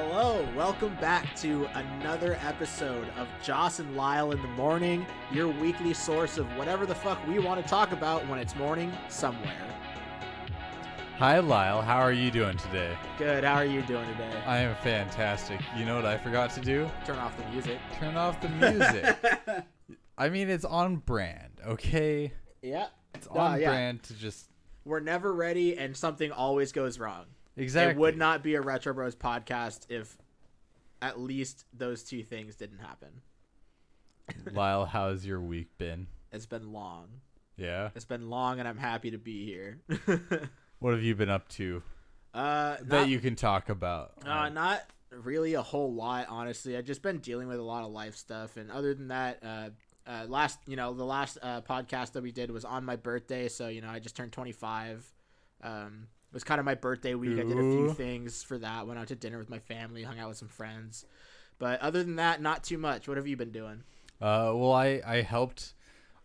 Hello, welcome back to another episode of Joss and Lyle in the Morning, your weekly source of whatever the fuck we want to talk about when it's morning somewhere. Hi, Lyle. How are you doing today? Good, how are you doing today? I am fantastic. You know what I forgot to do? Turn off the music. Turn off the music. I mean, it's on brand, okay? yeah. It's Uh, on yeah. brand to just. We're never ready and something always goes wrong. Exactly. It would not be a Retro Bros podcast if at least those two things didn't happen. Lyle, how's your week been? It's been long. Yeah? It's been long and I'm happy to be here. What have you been up to uh, that you can talk about? Uh, not really a whole lot, honestly. I've just been dealing with a lot of life stuff, and other than that, uh, uh, last you know the last uh, podcast that we did was on my birthday, so you know I just turned 25. Um, it was kind of my birthday week. I did a few things for that. Went out to dinner with my family, hung out with some friends, but other than that, not too much. What have you been doing? Uh, well, I, I helped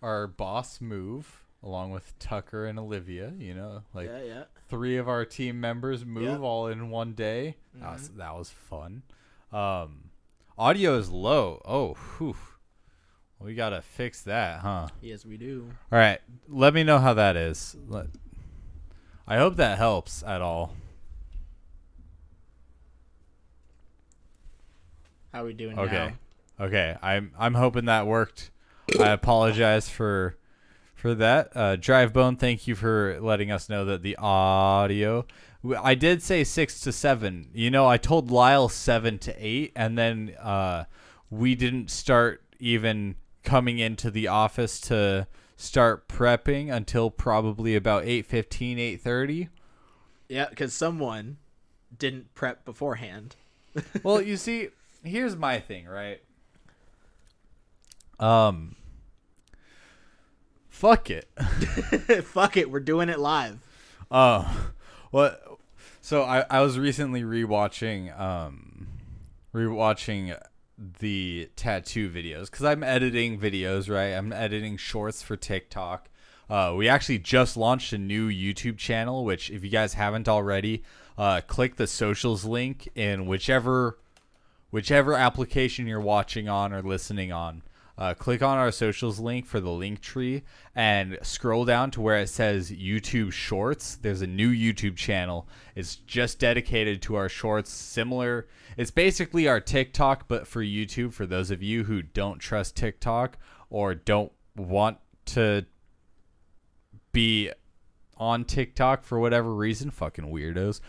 our boss move along with Tucker and Olivia, you know, like yeah, yeah. three of our team members move Yep. all in one day. That Mm-hmm. was that was fun. Um, audio is low. Oh, whew. We gotta fix that, huh? Yes, we do. All right, let me know how that is. Let, I hope that helps at all. How are we doing Okay, now? okay. I'm I'm hoping that worked. I apologize for for that. Uh, Drivebone, thank you for letting us know that the audio. I did say six to seven. You know, I told Lyle seven to eight, and then uh, we didn't start even coming into the office to start prepping until probably about 8.15 8.30 Yeah, because someone didn't prep beforehand. well you see here's my thing right um fuck it Fuck it, we're doing it live. Oh, what? So I I was recently rewatching um rewatching the tattoo videos because I'm editing videos, right? I'm editing shorts for TikTok. Uh, we actually just launched a new YouTube channel, which if you guys haven't already, uh, click the socials link in whichever whichever application you're watching on or listening on. Uh, click on our socials link for the link tree and scroll down to where it says YouTube Shorts. There's a new YouTube channel. It's just dedicated to our shorts. Similar, it's basically our TikTok, but for YouTube. For those of you who don't trust TikTok or don't want to be on TikTok for whatever reason, fucking weirdos.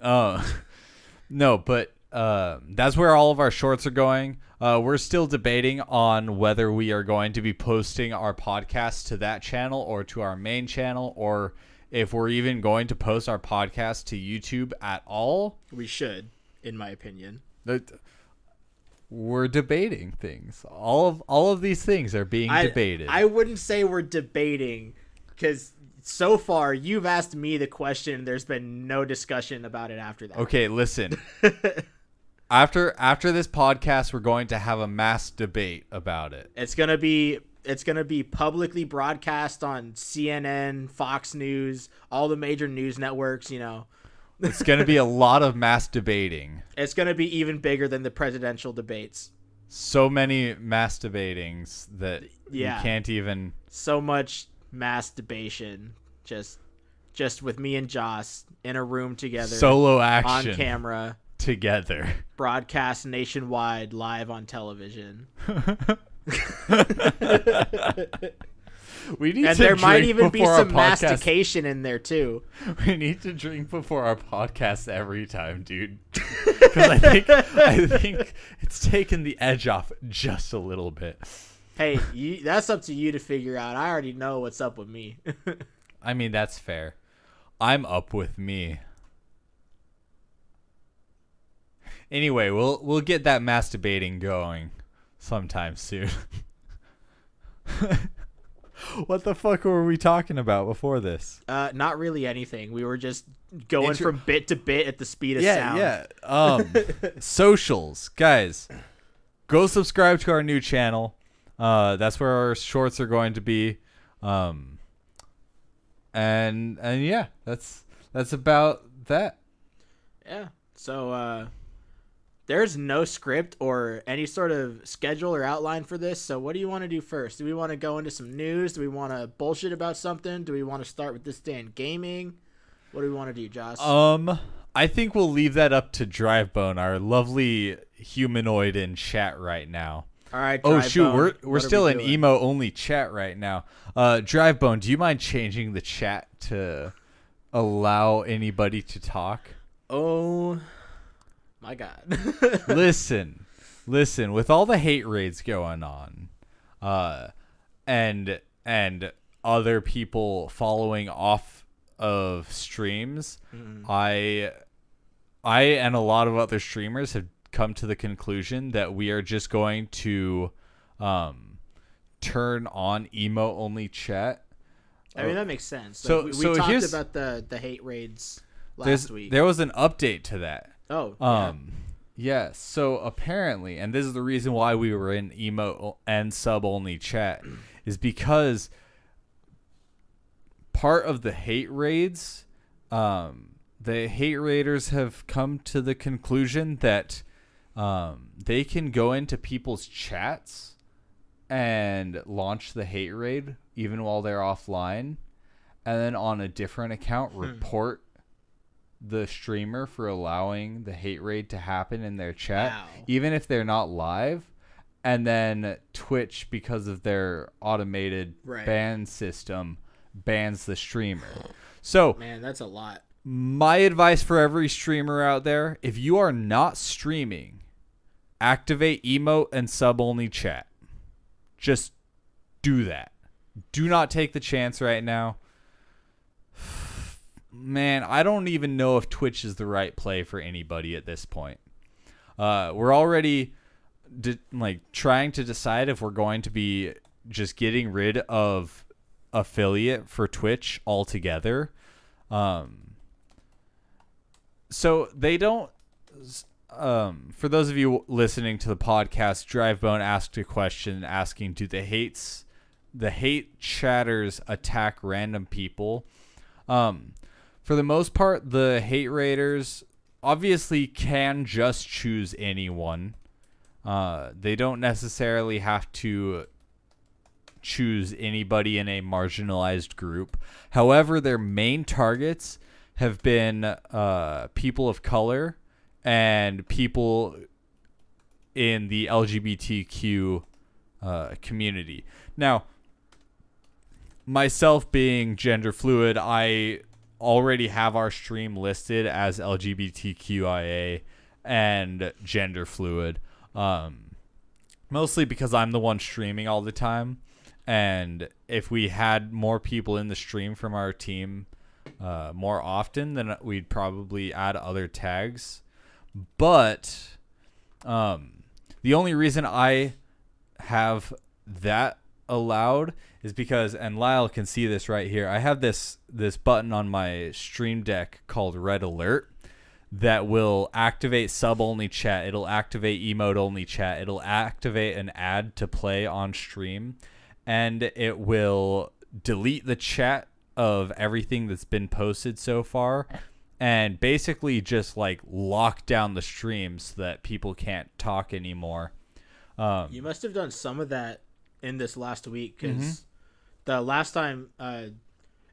Uh, no, but uh, that's where all of our shorts are going. Uh, we're still debating on whether we are going to be posting our podcast to that channel or to our main channel, or if we're even going to post our podcast to YouTube at all. We should, in my opinion. We're debating things. All of all of these things are being I, debated. I wouldn't say we're debating because so far you've asked me the question. There's been no discussion about it after that. Okay, listen. after after this podcast, we're going to have a mass debate about it. It's gonna be it's gonna be publicly broadcast on CNN, Fox News, all the major news networks. You know, It's going to be a lot of mass debating. it's gonna be even bigger than the presidential debates. So many mass debatings that Yeah. you can't even. So much masturbation, just just with me and Joss in a room together, Solo action on camera, together. broadcast nationwide, live on television. We need and to there might even be some podcast. mastication in there too. We need to drink before our podcast every time, dude. Because I think I think it's taken the edge off just a little bit. Hey, you, that's up to you to figure out. I already know what's up with me. I mean, that's fair. I'm up with me. Anyway, we'll we'll get that masturbating going sometime soon. what the fuck were we talking about before this? uh, not really anything. We were just going Intro- from bit to bit at the speed of yeah, sound. yeah. Um, socials, guys, go subscribe to our new channel. Uh, that's where our shorts are going to be. Um, and and yeah, that's that's about that. Yeah. So uh there's no script or any sort of schedule or outline for this. So what do you want to do first? Do we want to go into some news? Do we want to bullshit about something? Do we want to start with this day in gaming? What do we want to do, Josh? Um, I think we'll leave that up to Drivebone, our lovely humanoid in chat right now. All right. Oh shoot, Bone, we're we're are still we in doing? emo only chat right now. Uh, Drivebone, do you mind changing the chat to allow anybody to talk? Oh my god. listen, listen. With all the hate raids going on, uh, and and other people following off of streams, I, I and a lot of other streamers have come to the conclusion that we are just going to, um, turn on emo only chat. I mean that makes sense. So- Like, we, so we talked about the the hate raids last week. there was an update to that. Oh, yeah. Um, yes. So apparently, and this is the reason why we were in emo and sub only chat, is because part of the hate raids, um, the hate raiders have come to the conclusion that um, they can go into people's chats and launch the hate raid even while they're offline, and then on a different account report the streamer for allowing the hate raid to happen in their chat, Wow. even if they're not live. And then Twitch, because of their automated Right. ban system, bans the streamer. So, man, that's a lot. my advice for every streamer out there if you are not streaming, activate emote and sub only chat. Just do that. Do not take the chance right now. Man, I don't even know if Twitch is the right play for anybody at this point. Uh, we're already de- like trying to decide if we're going to be just getting rid of affiliate for Twitch altogether. Um, so they don't. Um, for those of you listening to the podcast, Drivebone asked a question asking, "Do the hates, the hate chatters attack random people?" Um, for the most part, the hate raiders obviously can just choose anyone. Uh, they don't necessarily have to choose anybody in a marginalized group. However, their main targets have been uh, people of color and people in the LGBTQ uh, community. Now, myself being gender fluid, I already have our stream listed as LGBTQIA and gender fluid. Um, mostly because I'm the one streaming all the time. And if we had more people in the stream from our team uh, more often, then we'd probably add other tags. But um, the only reason I have that allowed is because and Lyle can see this right here. I have this this button on my stream deck called red alert that will activate sub only chat. It'll activate emote only chat. It'll activate an ad to play on stream and it will delete the chat of everything that's been posted so far and basically just like lock down the stream so that people can't talk anymore. Um, You must have done some of that in this last week because Mm-hmm. The last time uh,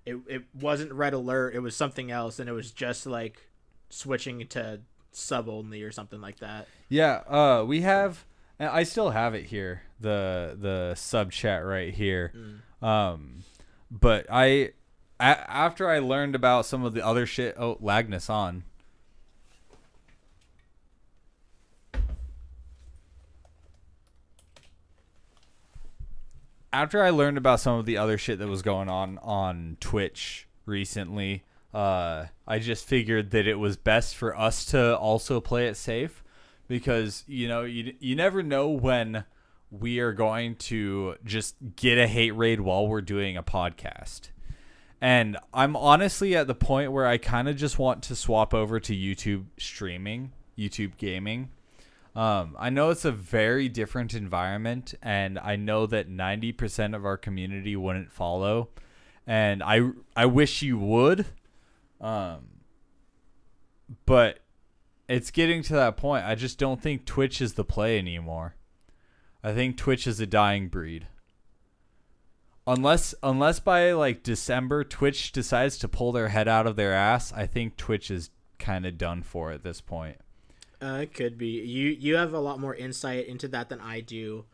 it it wasn't red alert. It was something else, and it was just like switching to sub only or something like that. Yeah, uh, we have. I still have it here. The the sub chat right here. Um, but I, a- after I learned about some of the other shit. Oh, Lagnus on. After I learned about some of the other shit that was going on on Twitch recently, uh, I just figured that it was best for us to also play it safe because you know you you never know when we are going to just get a hate raid while we're doing a podcast. And I'm honestly at the point where I kind of just want to swap over to YouTube streaming, YouTube gaming. Um, I know it's a very different environment, and I know that 90% of our community wouldn't follow. And I, I wish you would. Um, but it's getting to that point. I just don't think Twitch is the play anymore. I think Twitch is a dying breed. Unless unless by like December Twitch decides to pull their head out of their ass, I think Twitch is kind of done for at this point. Uh, it could be. You you have a lot more insight into that than I do,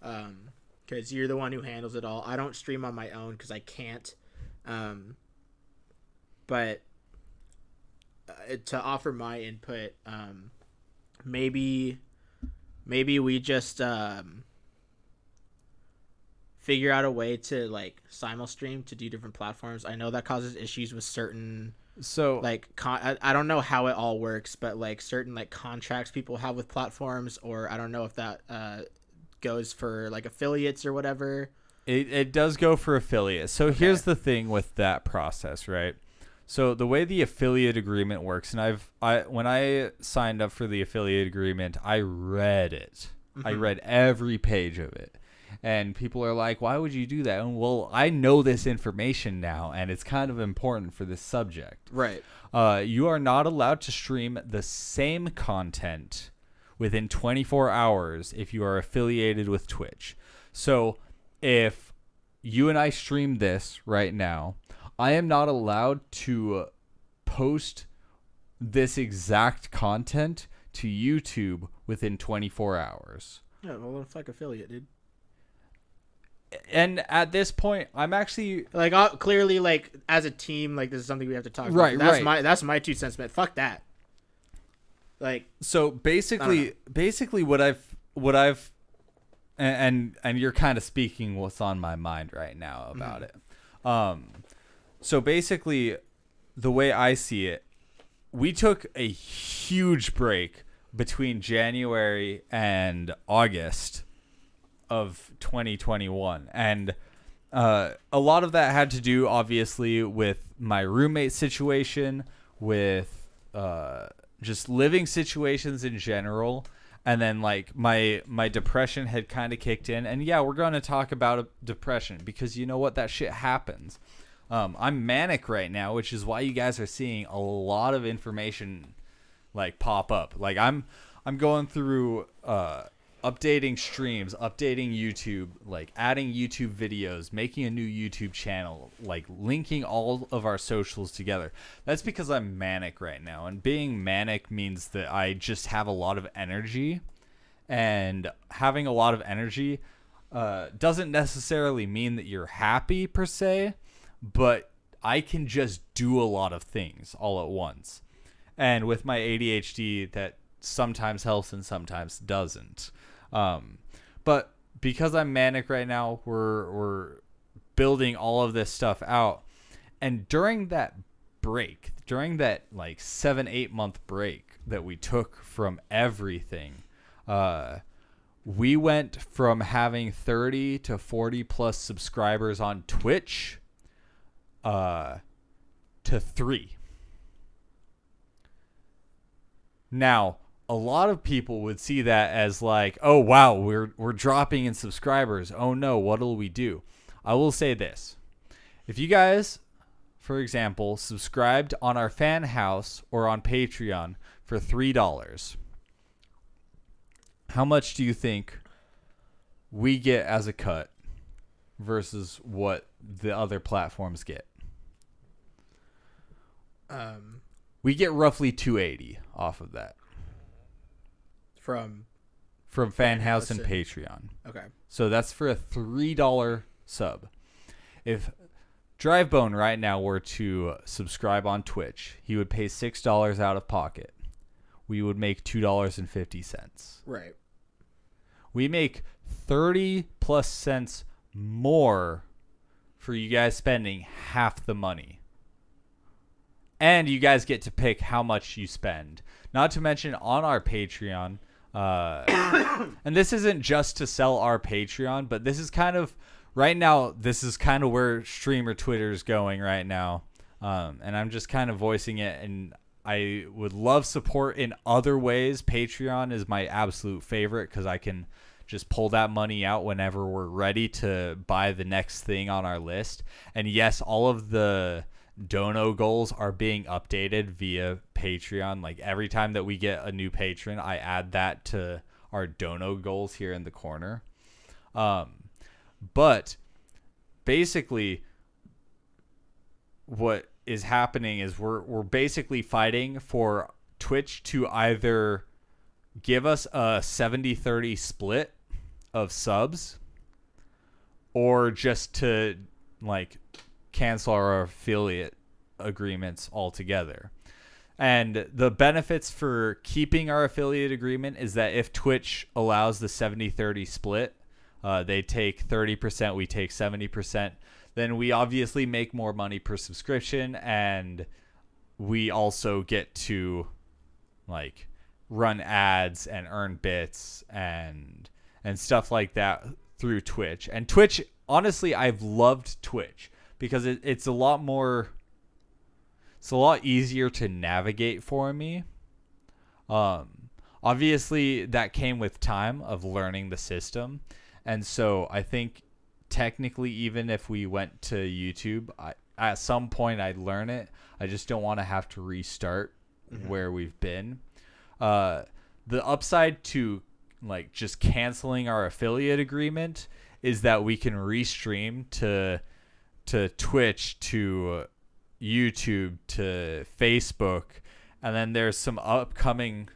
because you're the one who handles it all. I don't stream on my own because I can't. Um, but uh, to offer my input, um, maybe maybe we just um, figure out a way to like simul stream to do different platforms. I know that causes issues with certain So like con- I, I don't know how it all works but like certain like contracts people have with platforms or i don't know if that uh goes for like affiliates or whatever It, it does go for affiliates. So here's the thing with that process, right? So the way the affiliate agreement works, and I've I when I signed up for the affiliate agreement, I read it. I read every page of it. And people are like, "Why would you do that?" And well, I know this information now, and it's kind of important for this subject. right Uh, you are not allowed to stream the same content within 24 hours if you are affiliated with Twitch. So if you and I stream this right now, I am not allowed to post this exact content to YouTube within 24 hours. yeah well then fuck affiliate dude And at this point, I'm actually like uh, clearly like as a team like this is something we have to talk Right, about that's right. my that's my two cents man. Fuck that. Like so basically basically what i've what i've and and, and you're kind of speaking what's on my mind right now about it. Um so basically the way i see it we took a huge break between january and august of 2021 and uh, a lot of that had to do obviously with my roommate situation with uh, just living situations in general. And then like my my depression had kind of kicked in. And yeah we're to talk about depression because you know what? That shit happens. Um, i'm manic right now which is why you guys are seeing a lot of information like pop up. Like i'm i'm going through uh updating streams updating youtube like adding youtube videos making a new youtube channel like linking all of our socials together that's because i'm manic right now and being manic means that i just have a lot of energy and having a lot of energy uh, doesn't necessarily mean that you're happy per se but i can just do a lot of things all at once and with my ADHD that sometimes helps and sometimes doesn't. Um, but because I'm manic right now, we're we're building all of this stuff out, and during that break, during that like seven eight month break that we took from everything, uh, we went from having 30 to 40 plus subscribers on Twitch, uh, to three. Now, a lot of people would see that as like, "Oh wow, we're we're dropping in subscribers. Oh no, what'll we do?" I will say this. If you guys, for example, subscribed on our fan house or on Patreon for $3, how much do you think we get as a cut versus what the other platforms get? um We get roughly 280 off of that. From from Fan House and Patreon. okay So that's for a three dollar sub. If Drivebone right now were to subscribe on Twitch, he would pay six dollars out of pocket. We would make two dollars and fifty cents. right We make thirty plus cents more for you guys spending half the money. And you guys get to pick how much you spend. Not to mention on our Patreon, uh, and this isn't just to sell our Patreon, but this is kind of right now. This is kind of where streamer Twitter is going right now, um, and I'm just kind of voicing it. And I would love support in other ways. Patreon is my absolute favorite because I can just pull that money out whenever we're ready to buy the next thing on our list. And yes, all of the dono goals are being updated via Patreon. Like every time that we get a new patron, I add that to our dono goals here in the corner. Um, but basically, what is happening is we're we're basically fighting for Twitch to either give us a 70-30 split of subs or just to like cancel our affiliate agreements altogether. And the benefits for keeping our affiliate agreement is that if Twitch allows the 70 30 split, uh, they take 30%, we take 70%, then we obviously make more money per subscription and we also get to like run ads and earn bits and and stuff like that through Twitch. And Twitch, honestly, I've loved Twitch because it, it's a lot more it's a lot easier to navigate for me. Um, obviously, that came with time of learning the system, and so I think technically, even if we went to YouTube, I, at some point I'd learn it. I just don't want to have to restart mm-hmm. where we've been. Uh, the upside to like just canceling our affiliate agreement is that we can restream to to Twitch to YouTube to Facebook, and then there's some upcoming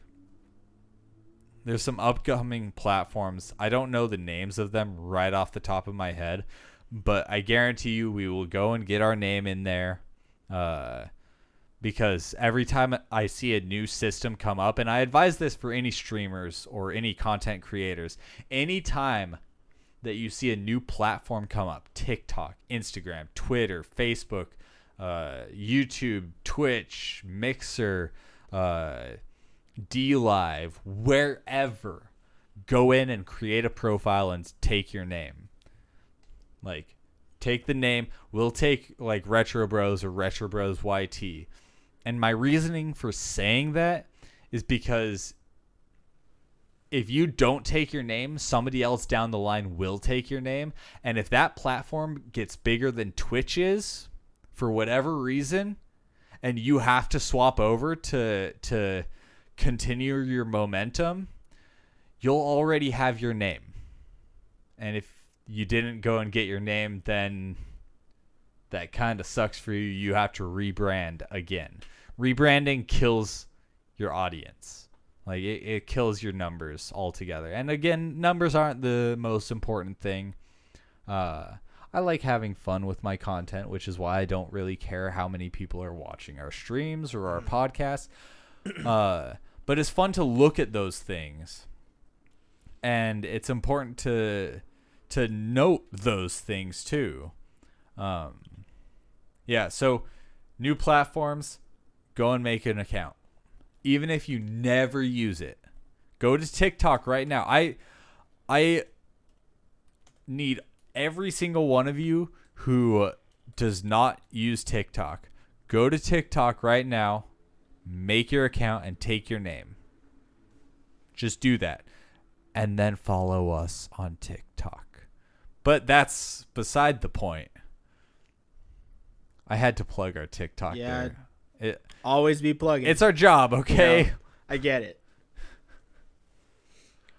there's some upcoming platforms. I don't know the names of them right off the top of my head, but I guarantee you we will go and get our name in there. Uh, because every time I see a new system come up, and I advise this for any streamers or any content creators, anytime that you see a new platform come up TikTok, Instagram, Twitter, Facebook, uh, YouTube, Twitch, Mixer, uh, DLive, wherever. Go in and create a profile and take your name. Like, take the name. We'll take like Retro Bros or Retro Bros YT. And my reasoning for saying that is because if you don't take your name, somebody else down the line will take your name. And if that platform gets bigger than Twitch is, for whatever reason and you have to swap over to to continue your momentum, you'll already have your name. And if you didn't go and get your name, then that kind of sucks for you. You have to rebrand again. Rebranding kills your audience. Like it, it kills your numbers altogether. And again, numbers aren't the most important thing. Uh, I like having fun with my content, which is why I don't really care how many people are watching our streams or our podcasts. Uh, but it's fun to look at those things, and it's important to to note those things too. Um, yeah. So, new platforms, go and make an account, even if you never use it. Go to TikTok right now. I I need every single one of you who does not use TikTok, go to TikTok right now, make your account, and take your name. Just do that. And then follow us on TikTok. But that's beside the point. I had to plug our TikTok yeah, there. It, always be plugging. It's our job, okay? You know, I get it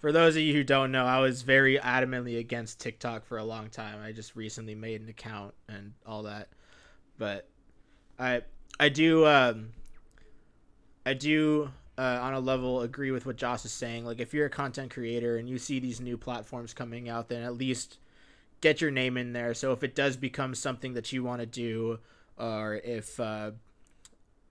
for those of you who don't know, I was very adamantly against TikTok for a long time. I just recently made an account and all that, but I I do um, I do uh, on a level agree with what Josh is saying. Like if you're a content creator and you see these new platforms coming out, then at least get your name in there. So if it does become something that you want to do, or if uh,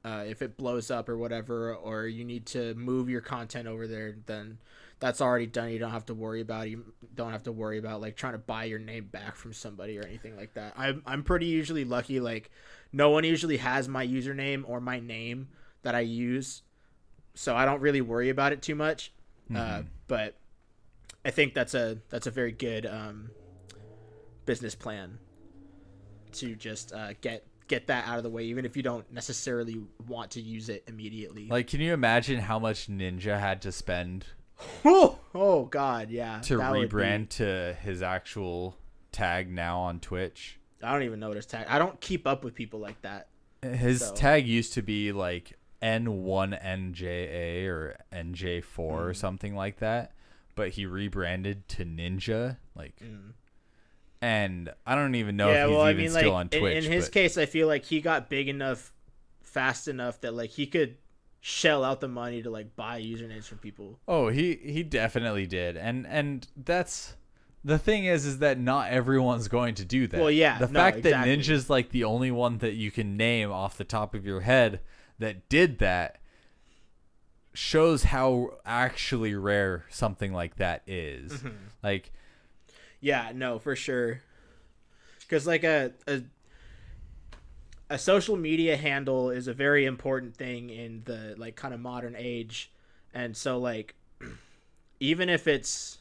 uh, if it blows up or whatever, or you need to move your content over there, then that's already done. You don't have to worry about it. you don't have to worry about like trying to buy your name back from somebody or anything like that. I'm I'm pretty usually lucky. Like no one usually has my username or my name that I use, so I don't really worry about it too much. Uh, mm-hmm. Uh, but I think that's a that's a very good um, business plan to just uh, get get that out of the way, even if you don't necessarily want to use it immediately. Like, can you imagine how much Ninja had to spend Oh, oh God, yeah. To rebrand to his actual tag now on Twitch. I don't even know what his tag. I don't keep up with people like that. His so. tag used to be like N1NJA or NJ4 Mm. or something like that, but he rebranded to Ninja. Like, Mm. And I don't even know yeah, if he's well, I even mean, still like on in, in his but- case, I feel like he got big enough, fast enough that like he could shell out the money to like buy usernames from people. Oh, he he definitely did, and and that's the thing is is that not everyone's going to do that. Well, yeah, the no, fact exactly. that Ninja's like the only one that you can name off the top of your head that did that shows how actually rare something like that is. Mm-hmm. Like, Yeah, no, for sure. Because like a, a a social media handle is a very important thing in the like kind of modern age, and so like even if it's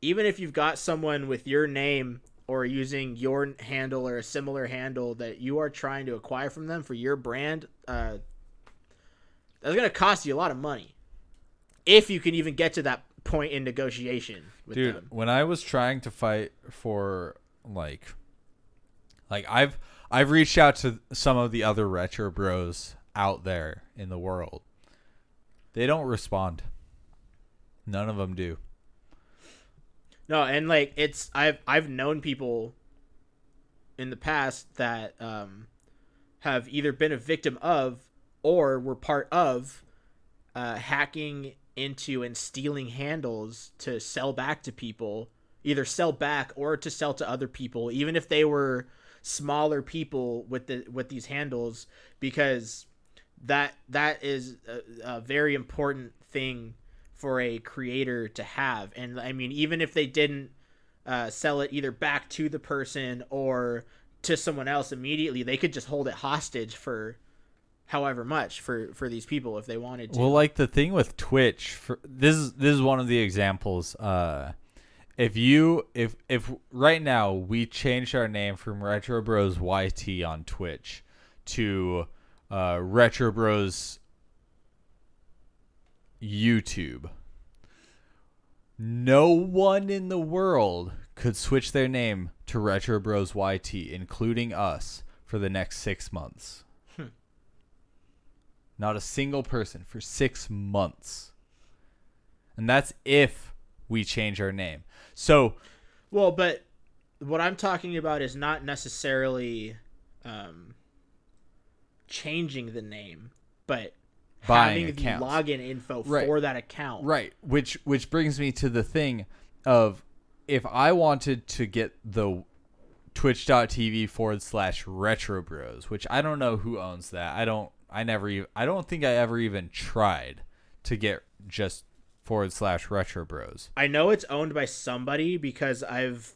even if you've got someone with your name or using your handle or a similar handle that you are trying to acquire from them for your brand, uh, that's gonna cost you a lot of money if you can even get to that point in negotiation with dude, them. when I was trying to fight for like like I've I've reached out to some of the other retro bros out there in the world. They don't respond. None of them do. No, and like it's I've I've known people in the past that um have either been a victim of or were part of uh, hacking into and stealing handles to sell back to people, either sell back or to sell to other people, even if they were smaller people with the with these handles, because that that is a, a very important thing for a creator to have. And I mean, even if they didn't uh, sell it either back to the person or to someone else immediately, they could just hold it hostage for however much for for these people if they wanted to. Well, like the thing with Twitch, for this is this is one of the examples. Uh, if you if if right now we changed our name from Retro Bros YT on Twitch to uh, Retro Bros YouTube, no one in the world could switch their name to Retro Bros YT, including us, for the next six months. Not a single person for six months. And that's if we change our name. So, Well, but what I'm talking about is not necessarily um, changing the name, but Buying having accounts. the login info Right. for that account. right, which which brings me to the thing of if I wanted to get the twitch.tv forward slash retro bros, which I don't know who owns that. I don't, I never, even, I don't think I ever even tried to get just forward slash retro bros. I know it's owned by somebody because I've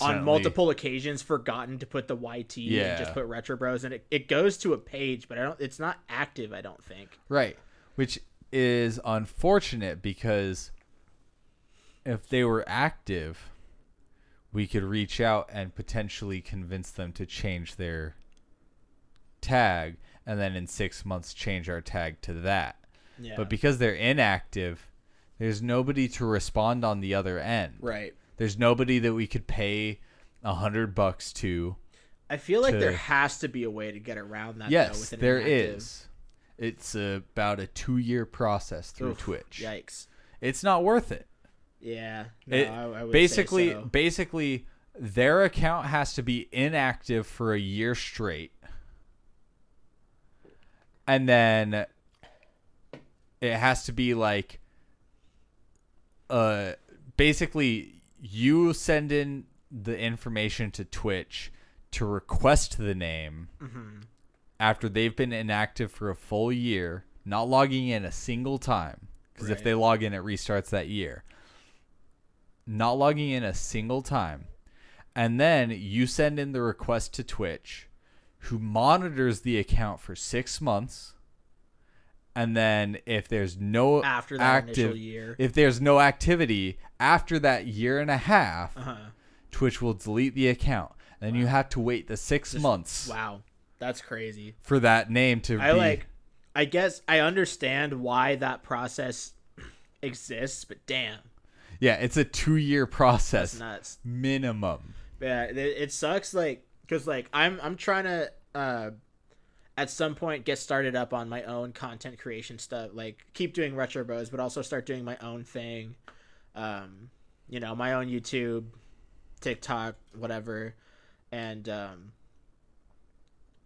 on multiple occasions forgotten to put the YT Yeah. and just put Retro Bros and it, it goes to a page, but I don't it's not active, I don't think. Right. Which is unfortunate because if they were active, we could reach out and potentially convince them to change their tag and then in six months change our tag to that. Yeah. But because they're inactive, there's nobody to respond on the other end. right. There's nobody that we could pay a hundred bucks to. I feel like to- there has to be a way to get around that though, yes, with an there inactive. is. It's about a two year process through Oof, Twitch. Yikes. It's not worth it. Yeah. No, It- I, I would basically say so. basically their account has to be inactive for a year straight and then it has to be like uh basically you send in the information to Twitch to request the name Mm-hmm. after they've been inactive for a full year, not logging in a single time. Because if they log in, it restarts that year. Not logging in a single time. And then you send in the request to Twitch, who monitors the account for six months. And then if there's no after that active, initial year. if there's no activity after that year and a half, Uh-huh. Twitch will delete the account. Then you have to wait the six months Wow. That's crazy. for that name to I be like I guess I understand why that process exists, but damn, yeah it's a two-year process nuts. minimum Yeah, it, it sucks like cuz like I'm I'm trying to uh at some point get started up on my own content creation stuff like keep doing retro bros but also start doing my own thing. Um you know my own youtube tiktok whatever. And um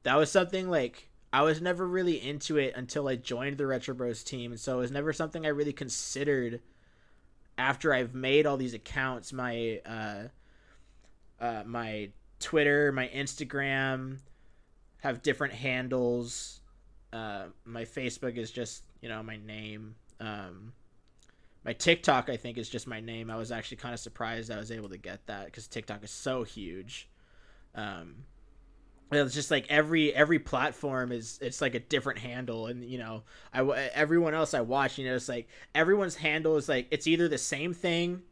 that was something like i was never really into it until i joined the retro bros team and so it was never something i really considered after i've made all these accounts my uh uh my twitter my instagram have different handles. Uh, my Facebook is just you know my name. Um, my TikTok I think is just my name. I was actually kind of surprised I was able to get that because TikTok is so huge. Um, it's just like every every platform is it's like a different handle and you know i everyone else i watch you know it's like everyone's handle is like it's either the same thing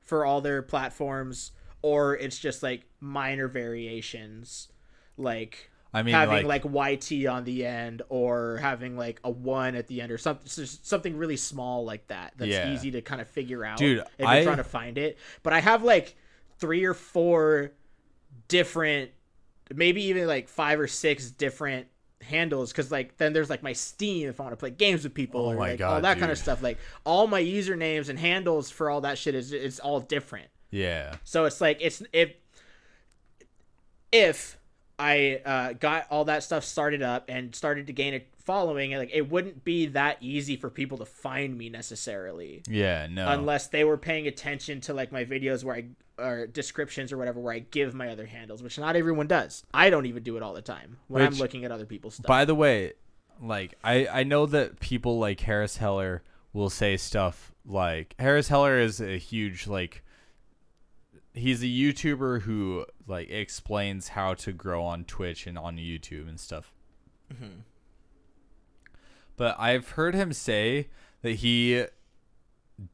for all their platforms or it's just like minor variations like I mean, having like, like, YT on the end or having like a one at the end or something something really small like that that's Yeah. easy to kind of figure out Dude, if you're trying to find it. But I have like three or four different maybe even like five or six different handles because like then there's like my steam if i want to play games with people Oh or like all God, that kind of stuff like all my usernames and handles for all that shit is it's all different yeah, so it's like it's if if I uh, got all that stuff started up and started to gain a following, like it wouldn't be that easy for people to find me necessarily, yeah, no, unless they were paying attention to like my videos where I or descriptions or whatever where I give my other handles, which not everyone does. I don't even do it all the time when I'm looking at other people's stuff. By the way, like I I know that people like Harris Heller will say stuff like Harris Heller is a huge like he's a YouTuber who like explains how to grow on Twitch and on YouTube and stuff. Mm-hmm. But I've heard him say that he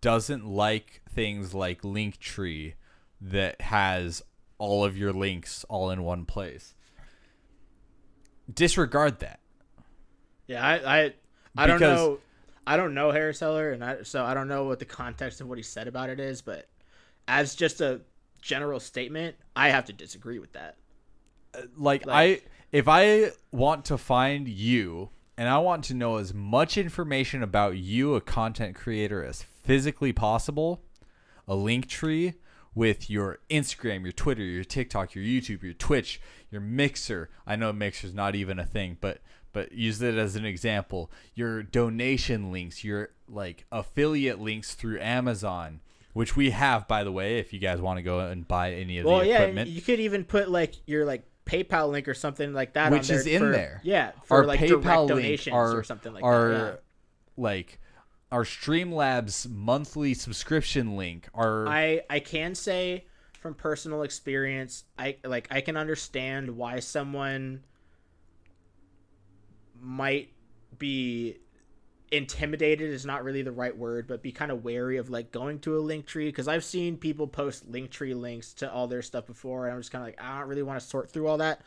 doesn't like things like Linktree that has all of your links all in one place. Disregard that. yeah, I I, I don't know. I don't know Harris Heller, and I, so I don't know what the context of what he said about it is. But as just a general statement, I have to disagree with that. like, Like- I if I want to find you and I want to know as much information about you a content creator as physically possible, a link tree with your Instagram, your Twitter, your TikTok, your YouTube, your Twitch, your Mixer. I know Mixer's not even a thing, but but use it as an example. Your donation links, your like affiliate links through Amazon, which we have by the way if you guys want to go and buy any of Well, the yeah, equipment. you could even put like your like PayPal link or something like that, Which on there is in for- there. Yeah, for our like PayPal direct donations our, or something like our, that. Yeah. like our Streamlabs monthly subscription link. Our I I can say from personal experience, I like I can understand why someone might be intimidated is not really the right word, but be kind of wary of like going to a link tree because I've seen people post link tree links to all their stuff before, and I'm just kind of like I don't really want to sort through all that.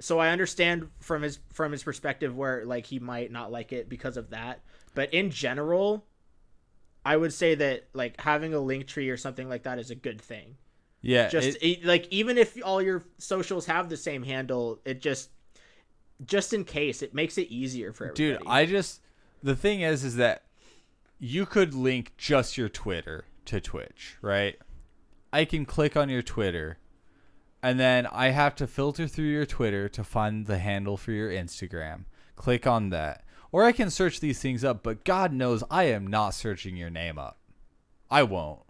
So I understand from his from his perspective where like he might not like it because of that, but in general, I would say that like having a link tree or something like that is a good thing. yeah, Just it- like even if all your socials have the same handle, it just just in case it makes it easier for everybody. dude, I just the thing is is that you could link just your Twitter to Twitch, right? I can click on your Twitter and then I have to filter through your Twitter to find the handle for your Instagram. Click on that. Or I can search these things up, but God knows I am not searching your name up. I won't.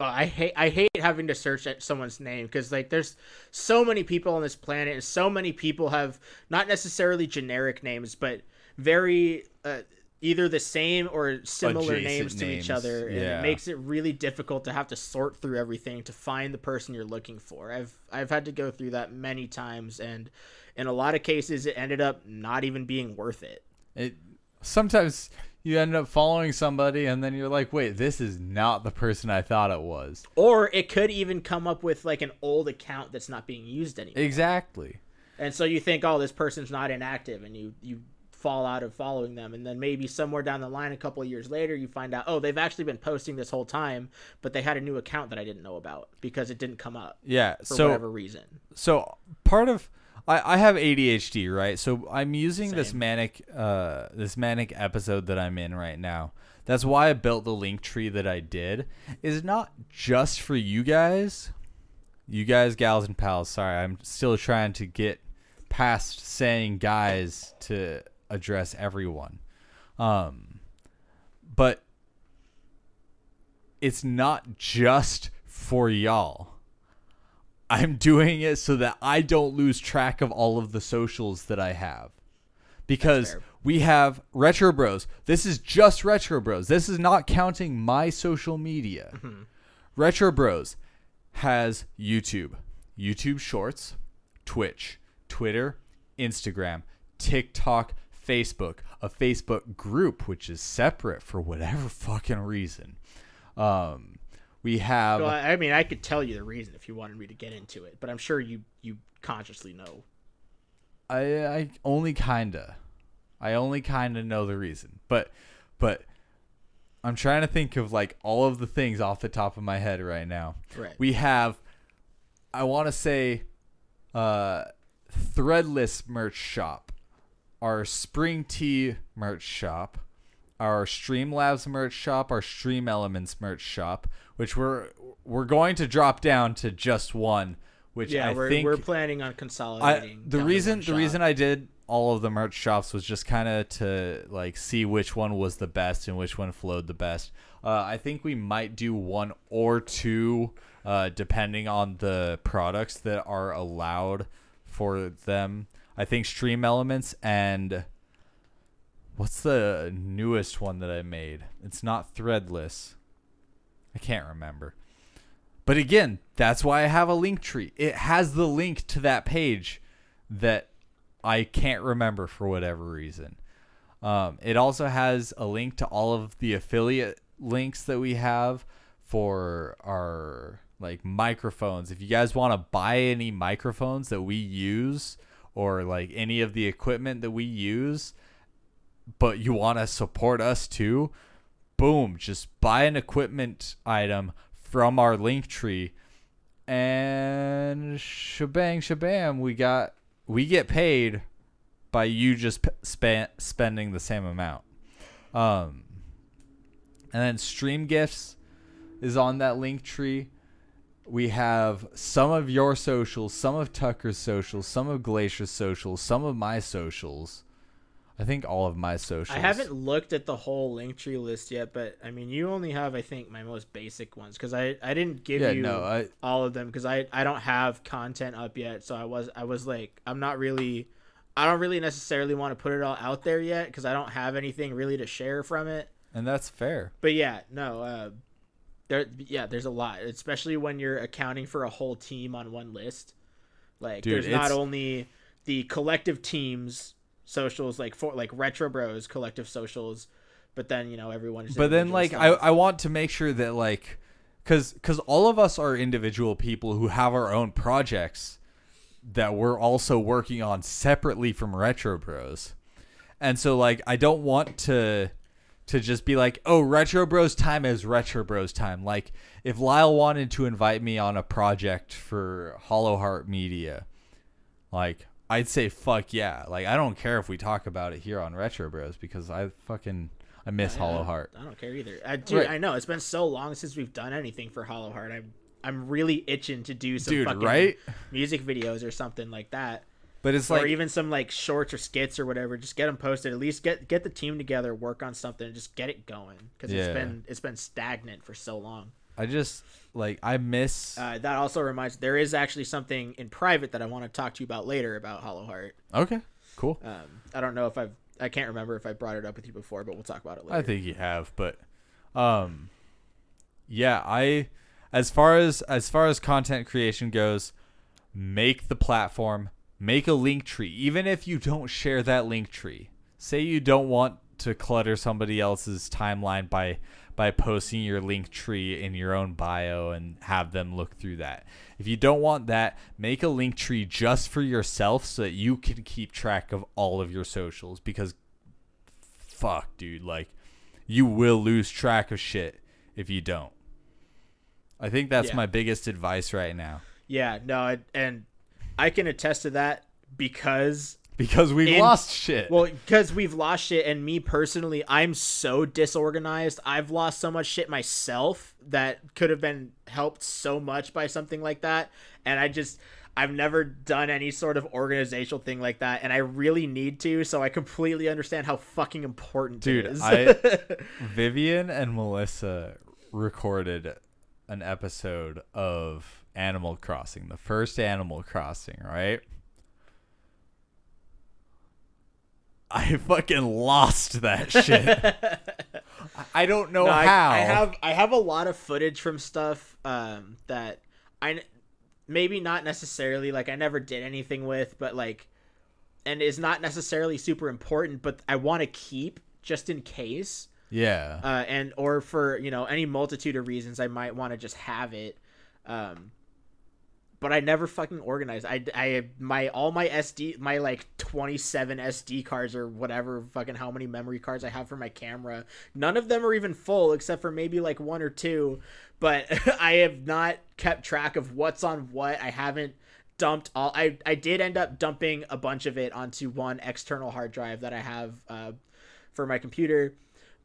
Oh, I hate I hate having to search at someone's name because like there's so many people on this planet and so many people have not necessarily generic names but very uh, either the same or similar Adjacent names to names, each other and yeah. it makes it really difficult to have to sort through everything to find the person you're looking for. I've I've had to go through that many times and in a lot of cases it ended up not even being worth it. It sometimes you end up following somebody and then you're like, wait, this is not the person I thought it was. Or it could even come up with like an old account that's not being used anymore. Exactly. and so you think oh this person's not inactive and you you fall out of following them and then maybe somewhere down the line a couple of years later you find out oh they've actually been posting this whole time but they had a new account that i didn't know about because it didn't come up Yeah. for so whatever reason so part of I, I have ADHD, right? So I'm using this manic uh this manic episode that I'm in right now. That's why I built the link tree that I did. Is not just for you guys. You guys, gals and pals. Sorry, I'm still trying to get past saying guys to address everyone. Um but it's not just for y'all. I'm doing it so that I don't lose track of all of the socials that I have. Because we have Retro Bros. This is just Retro Bros. This is not counting my social media. Retro Bros has YouTube, YouTube Shorts, Twitch, Twitter, Instagram, TikTok, Facebook, a Facebook group which is separate for whatever fucking reason. Um, we have Well, I mean, I could tell you the reason if you wanted me to get into it, but I'm sure you you consciously know. I I only kinda, I only kinda know the reason, but but I'm trying to think of like all of the things off the top of my head right now. Right. We have, I want to say, uh, Threadless merch shop, our Spring Tea merch shop, our Streamlabs merch shop, our Stream Elements merch shop, which we're we're going to drop down to just one. Which yeah, I we're think we're planning on I, consolidating. the reason the shop. reason I did all of the merch shops was just kind of to like see which one was the best and which one flowed the best. Uh, I think we might do one or two, uh, depending on the products that are allowed for them. I think Stream Elements and what's the newest one that I made? It's not Threadless. I can't remember. But again, that's why I have a Linktree. It has the link to that page that I can't remember for whatever reason. Um, it also has a link to all of the affiliate links that we have for our like microphones. If you guys want to buy any microphones that we use or like any of the equipment that we use, but you want to support us too, boom, just buy an equipment item from our Linktree and shebang shabam we got we get paid by you just p- span, spending the same amount. Um and then stream gifts is on that Linktree we have some of your socials some of tucker's socials some of glacier's socials some of my socials i think all of my socials I haven't looked at the whole Linktree list yet, but I mean, you only have, I think, my most basic ones because I, I didn't give yeah you no i all of them because I, I don't have content up yet. So I was I was like, I'm not really, I don't really necessarily want to put it all out there yet because I don't have anything really to share from it. and that's fair But yeah, no, uh, there, yeah, there's a lot, especially when you're accounting for a whole team on one list. Like, Dude, there's not only the collective teams socials, like for like Retro Bros collective socials, but then you know everyone. but then like I. I want to make sure that like because because all of us are individual people who have our own projects that we're also working on separately from retro bros and so like i don't want to to just be like oh retro bros time is retro bros time like if lyle wanted to invite me on a project for hollow heart media like i'd say fuck yeah like i don't care if we talk about it here on retro bros because i fucking i miss Yeah, hollow heart I don't care either. I, dude, Right. I know it's been so long since we've done anything for Hollow Heart. I'm I'm really itching to do some Dude, fucking right? music videos or something like that. But it's or like even some like shorts or skits or whatever. Just get them posted. At least get get the team together, work on something, and just get it going because Yeah. it's been it's been stagnant for so long. I just like I miss. Uh, that also reminds there is actually something in private that I want to talk to you about later about Hollow Heart. okay, cool. Um, I don't know if I've I can't remember if I brought it up with you before, but we'll talk about it later. I think you have, but um, yeah. I as far as as far as content creation goes, make the platform, make a Linktree, even if you don't share that Linktree. Say you don't want to clutter somebody else's timeline by by posting your Linktree in your own bio and have them look through that. If you don't want that, make a Linktree just for yourself so that you can keep track of all of your socials because fuck, dude, like you will lose track of shit if you don't. I think that's Yeah. my biggest advice right now. Yeah, no, and I can attest to that because because we've lost shit. well because we've lost shit and me personally i'm so disorganized i've lost so much shit myself that could have been helped so much by something like that and i just i've never done any sort of organizational thing like that and i really need to so i completely understand how fucking important Dude, it is I- Vivian and Melissa recorded an episode of Animal Crossing, the first Animal Crossing, right? I fucking lost that shit. I- I don't know No, how. I, have I have a lot of footage from stuff um, that I maybe not necessarily like I never did anything with, but like, and is not necessarily super important, but I want to keep just in case, yeah. uh, and or for you know any multitude of reasons I might want to just have it. Um, but I never fucking organized. I, I my all my SD my like 27 SD cards or whatever fucking how many memory cards I have for my camera. None of them are even full except for maybe like one or two. But I have not kept track of what's on what. I haven't dumped all. I I did end up dumping a bunch of it onto one external hard drive that I have uh, for my computer.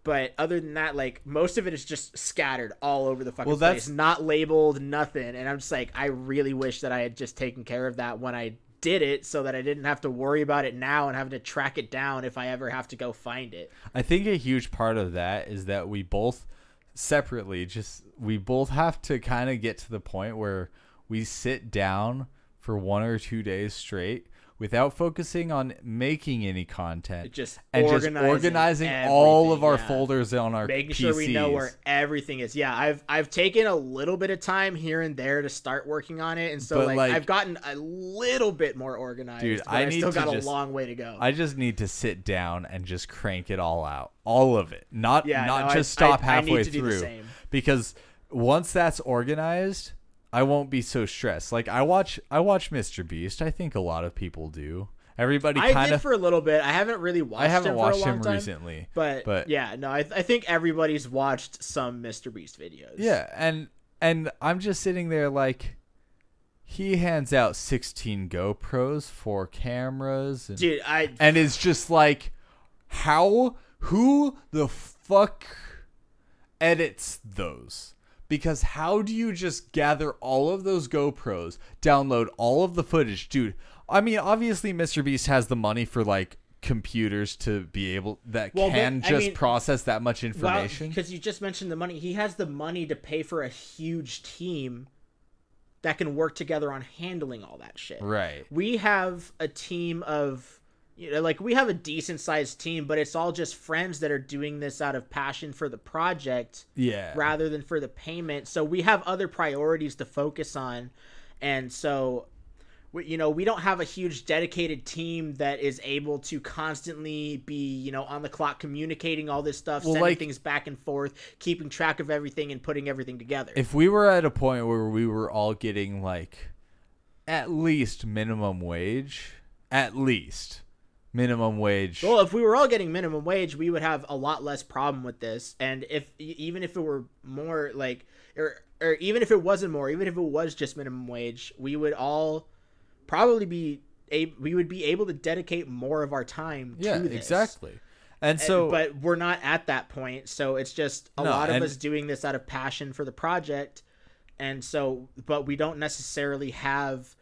But other than that, like most of it is just scattered all over the fucking Well, that's- place, not labeled, nothing. And I'm just like, I really wish that I had just taken care of that when I did it, so that I didn't have to worry about it now and having to track it down if I ever have to go find it. I think a huge part of that is that we both separately just we both have to kind of get to the point where we sit down for one or two days straight without focusing on making any content just and just organizing organizing all of our yeah. folders on our making PCs. sure we know where everything is. Yeah, I've I've taken a little bit of time here and there to start working on it, and so like, like- I've gotten a little bit more organized. Dude, but I I, still got just- a long way to go. I just need to sit down and just crank it all out, all of it, not yeah, not no, I- just stop I, I halfway need to do the through. because once that's organized, I won't be so stressed. Like I watch I watch Mr. Beast. I think a lot of people do. Everybody I kind did of for a little bit. I haven't really watched. I haven't him watched for a long him time, recently. But, but- yeah, no, I, I think everybody's watched some Mr. Beast videos. Yeah, and and I'm just sitting there like he hands out 16 GoPros, four cameras, and, dude, I and it's just like how who the fuck edits those? Because how do you just gather all of those GoPros, download all of the footage, dude? I mean, obviously Mr. Beast has the money for like computers to be able that Well, can I just mean, process that much information. because you just mentioned the money. He has the money to pay for a huge team that can work together on handling all that shit. right. We have a team of you know like we have a decent sized team, but it's all just friends that are doing this out of passion for the project Yeah. rather than for the payment. So we have other priorities to focus on, and so we, you know we don't have a huge dedicated team that is able to constantly be you know on the clock communicating all this stuff, Well, sending like- things back and forth, keeping track of everything, and putting everything together. if we were at a point where we were all getting like at least minimum wage, at least minimum wage. Well, if we were all getting minimum wage, we would have a lot less problem with this. And if even if it were more like, or or even if it wasn't more, even if it was just minimum wage, we would all probably be a we would be able to dedicate more of our time yeah, to this. exactly. And And- so but we're not at that point, so it's just a No, lot of and- us doing this out of passion for the project, and so but we don't necessarily have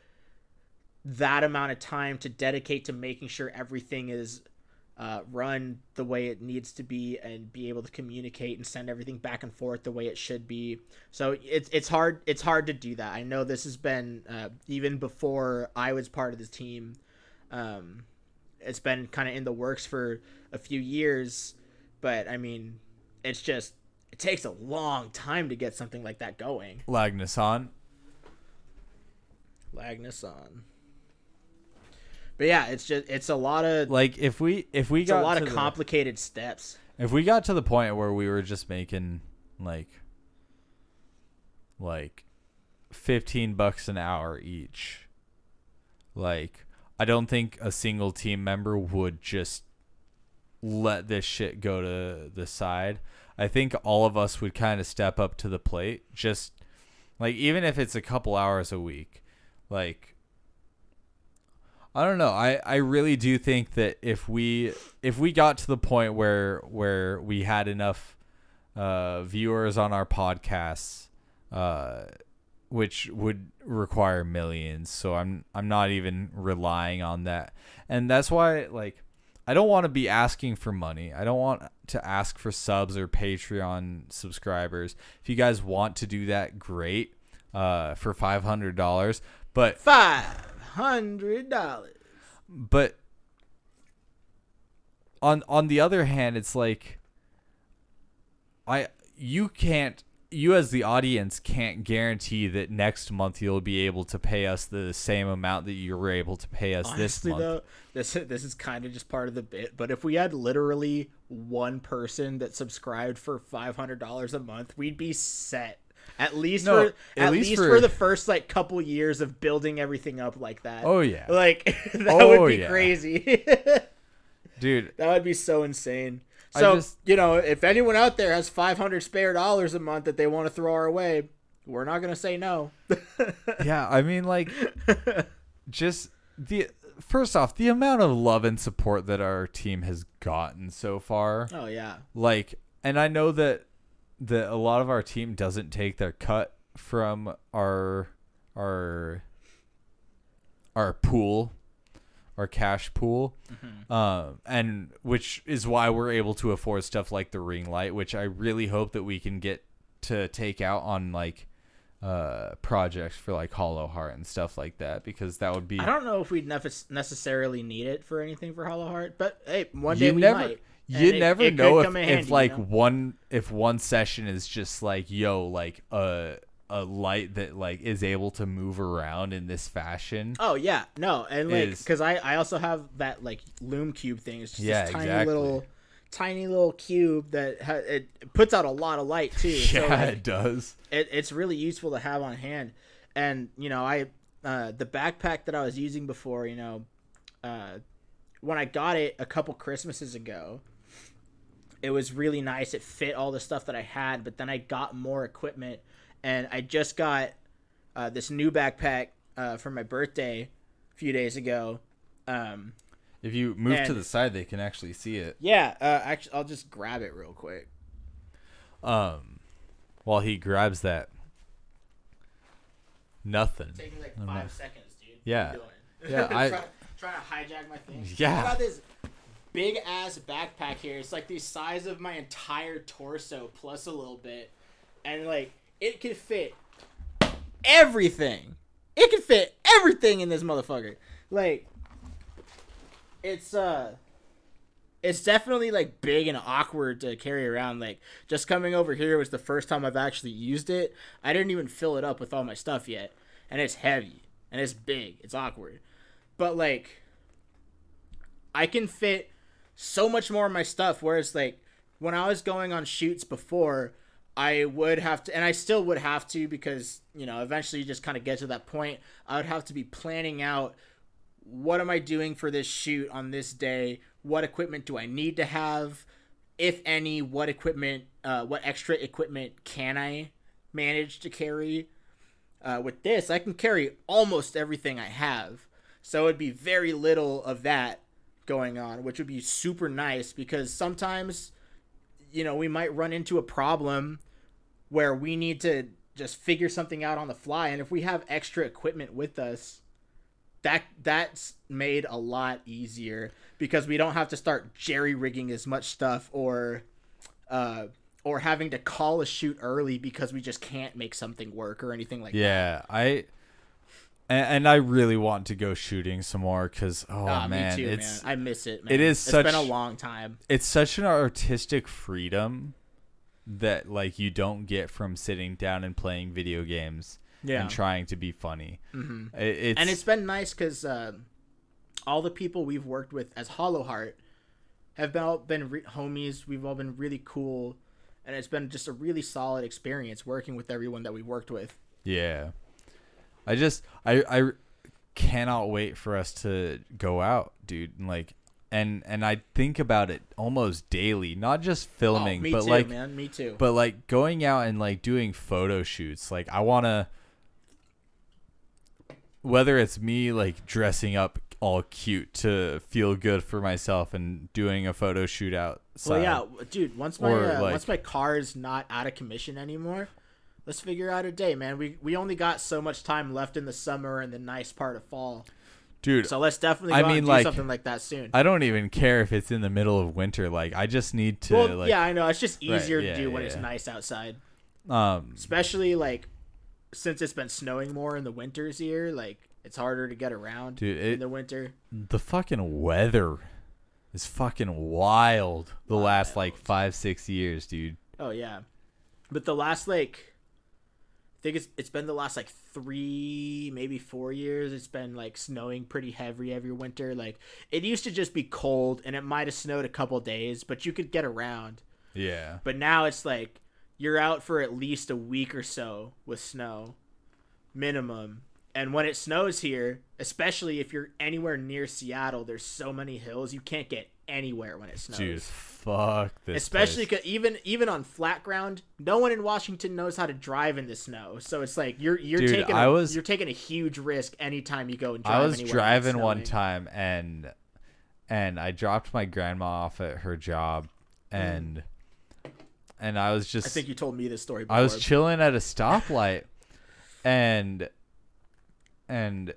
that amount of time to dedicate to making sure everything is uh, run the way it needs to be and be able to communicate and send everything back and forth the way it should be. So it's it's hard it's hard to do that. I know this has been uh, even before I was part of the team. Um, it's been kind of in the works for a few years, but I mean, it's just it takes a long time to get something like that going. Lagnus on. Lagnus on. But yeah, it's just it's a lot of Like if we if we it's got a lot of the- complicated steps. if we got to the point where we were just making like like 15 bucks an hour each like i don't think a single team member would just let this shit go to the side i think all of us would kind of step up to the plate just like even if it's a couple hours a week like I don't know. I, I really do think that if we if we got to the point where where we had enough uh, viewers on our podcasts, uh, which would require millions, so I'm I'm not even relying on that, and that's why like I don't want to be asking for money. I don't want to ask for subs or Patreon subscribers. If you guys want to do that, great. Uh, for five hundred dollars, but Five hundred dollars. but on on the other hand it's like i you can't you as the audience can't guarantee that next month you'll be able to pay us the same amount that you were able to pay us this month though, this this is kind of just part of the bit. But if we had literally one person that subscribed for five hundred dollars a month, we'd be set. At least No, for at at, least least, for- for, the first like couple years of building everything up like that. oh yeah Like that Oh, would be yeah. crazy. dude that would be so insane. So just- you know, if anyone out there has five hundred spare dollars a month that they want to throw our way, we're not gonna say no. yeah i mean like just the first off the amount of love and support that our team has gotten so far oh yeah. like and i know that that a lot of our team doesn't take their cut from our our our pool our cash pool um and which is why we're able to afford stuff like the ring light which i really hope that we can get to take out on like uh projects for like hollow heart and stuff like that because that would be I don't know if we'd nef- necessarily need it for anything for Hollow Heart, but hey, one day you we never might. You it- never it know if, if handy, you like know? one if one session is just like yo like a a light that like is able to move around in this fashion Oh yeah, no, and like because I I also have that like Lume Cube thing. It's just Yeah, this tiny exactly. little, tiny little cube that ha- it puts out a lot of light too. so, yeah like, it does it, it's really useful to have on hand. And you know, I uh, the backpack that I was using before, you know, uh, when I got it a couple Christmases ago, it was really nice. It fit all the stuff that I had, but then I got more equipment, and I just got uh, this new backpack uh, for my birthday a few days ago. Um, if you move to the side they can actually see it yeah, uh, actually, I'll just grab it real quick. um while he grabs that nothing Taking like five seconds, dude. Yeah. What are you Yeah? I- trying, trying to hijack my thing. Yeah. Got this big ass backpack here. It's like the size of my entire torso plus a little bit, and like it can fit everything. It can fit everything in this motherfucker. Like it's uh it's definitely like big and awkward to carry around. Like just coming over here was the first time I've actually used it. I didn't even fill it up with all my stuff yet, and it's heavy and it's big. It's awkward, but like I can fit so much more of my stuff. Whereas like when I was going on shoots before, I would have to, and I still would have to because you know eventually you just kind of get to that point. I would have to be planning out what am I doing for this shoot on this day? What equipment do I need to have? If any, what equipment, uh, what extra equipment can I manage to carry? Uh, with this, I can carry almost everything I have. So it'd be very little of that going on, which would be super nice because sometimes, you know, we might run into a problem where we need to just figure something out on the fly. And if we have extra equipment with us, that that's made a lot easier because we don't have to start jerry rigging as much stuff or uh or having to call a shoot early because we just can't make something work or anything like that. yeah i and, and i really want to go shooting some more because oh Ah, man me too, it's man. I miss it, man. it is It's such- been a long time. it's such an artistic freedom that like you don't get from sitting down and playing video games Yeah. and trying to be funny. hmm It, it's and it's been nice because uh, all the people we've worked with as Hollow Heart have been all been re- homies. We've all been really cool, and it's been just a really solid experience working with everyone that we worked with. yeah. I just I I cannot wait for us to go out, dude. And like and and I think about it almost daily, not just filming, oh, me but too, like man. Me too. but like going out and like doing photo shoots. Like I want to whether it's me like dressing up all cute to feel good for myself and doing a photo shoot outside. Well, yeah, dude. Once my uh, like- once my car is not out of commission anymore, let's figure out a day, man. We we only got so much time left in the summer and the nice part of fall, dude. so let's definitely go I mean, like, something like that soon. I don't even care if it's in the middle of winter. Like I just need to well, like yeah, I know. It's just Right, easier yeah, to do when yeah, it's nice outside, um especially like since it's been snowing more in the winters here. Like it's harder to get around Dude, in the winter. the fucking weather is fucking wild the last like 5 6 years, dude. Oh yeah, but the last like, think it's it's been the last like three maybe four years. It's been like snowing pretty heavy every winter. Like it used to just be cold and it might have snowed a couple days, but you could get around. Yeah. But now it's like you're out for at least a week or so with snow, minimum. And when it snows here, especially if you're anywhere near Seattle, there's so many hills you can't get anywhere when it snows Dude, fuck this. especially place. even even on flat ground no one in washington knows how to drive in the snow so it's like you're you're Dude, taking a I was- you're taking a huge risk anytime you go and drive I was driving one time and and I dropped my grandma off at her job Mm. and and I was just i think you told me this story before. I was chilling at a stoplight and and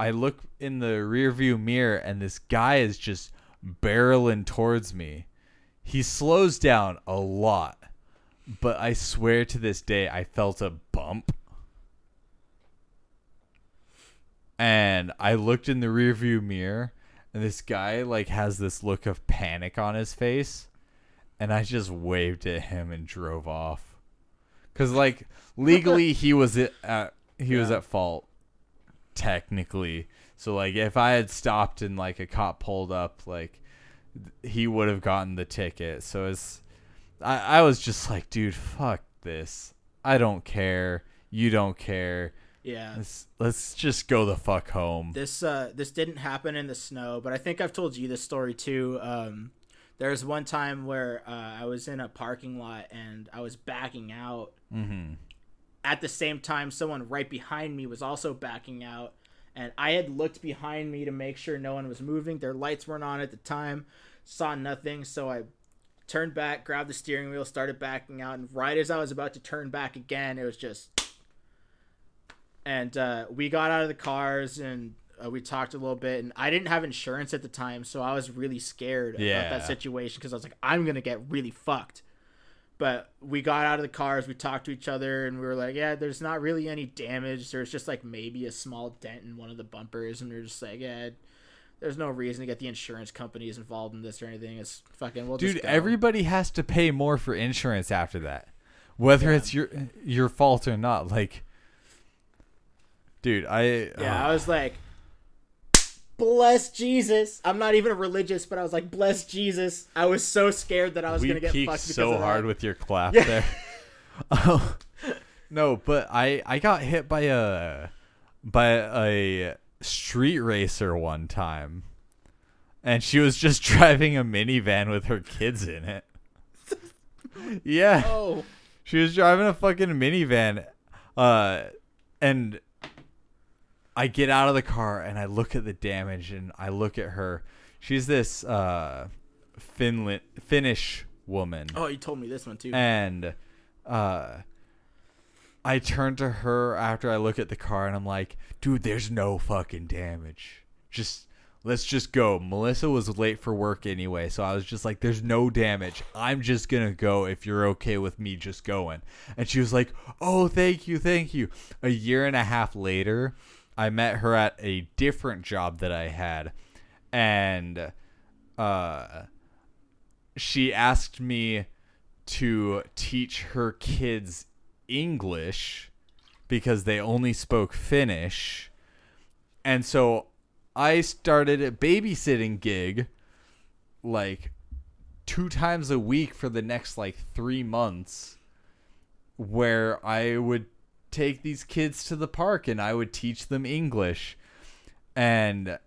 I look in the rearview mirror and this guy is just barreling towards me. He slows down a lot, but I swear to this day I felt a bump. And I looked in the rearview mirror and this guy like has this look of panic on his face and I just waved at him and drove off. Cuz like legally he was at, at he was at fault technically. So like if I had stopped and like a cop pulled up like he would have gotten the ticket. So it's I I was just like, dude, fuck this. I don't care. You don't care. yeah Let's let's just go the fuck home. this uh this didn't happen in the snow but i think i've told you this story too um there was one time where uh, i was in a parking lot and i was backing out Mhm. At the same time someone right behind me was also backing out and i had looked behind me to make sure no one was moving. Their lights weren't on at the time saw nothing so i turned back grabbed the steering wheel started backing out and right as i was about to turn back again it was just and uh, we got out of the cars and uh, we talked a little bit and i didn't have insurance at the time so i was really scared about that situation because i was like i'm gonna get really fucked but we got out of the cars we talked to each other and we were like yeah there's not really any damage there's just like maybe a small dent in one of the bumpers and we are just like yeah there's no reason to get the insurance companies involved in this or anything it's fucking we'll Dude, everybody has to pay more for insurance after that. Whether Yeah. it's your your fault or not. Like Dude, I yeah uh, i was like bless jesus i'm not even religious but i was like bless jesus i was so scared that i was we gonna get peaked fucked because so hard with your clap Yeah. there. Oh, no, but I I got hit by a by a street racer one time. And she was just driving a minivan with her kids in it. yeah. oh She was driving a fucking minivan, uh, and I get out of the car and I look at the damage and I look at her. She's this uh, Finland Finnish woman, oh you told me this one too and uh, I turn to her after I look at the car and I'm like, "Dude, there's no fucking damage. Just." Let's just go. Melissa was late for work anyway, so I was just like, there's no damage. I'm just going to go if you're okay with me just going. And she was like, oh, thank you, thank you. A year and a half later, I met her at a different job that I had. And uh, she asked me to teach her kids English because they only spoke Finnish. And so I started a babysitting gig like two times a week for the next like three months where I would take these kids to the park and I would teach them English. And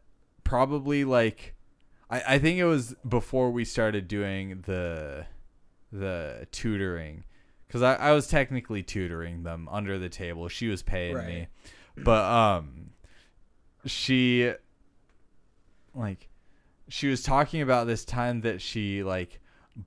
probably like I, I think it was before we started doing the the tutoring. Because I, I was technically tutoring them under the table. She was paying me. But um she like she was talking about this time that she like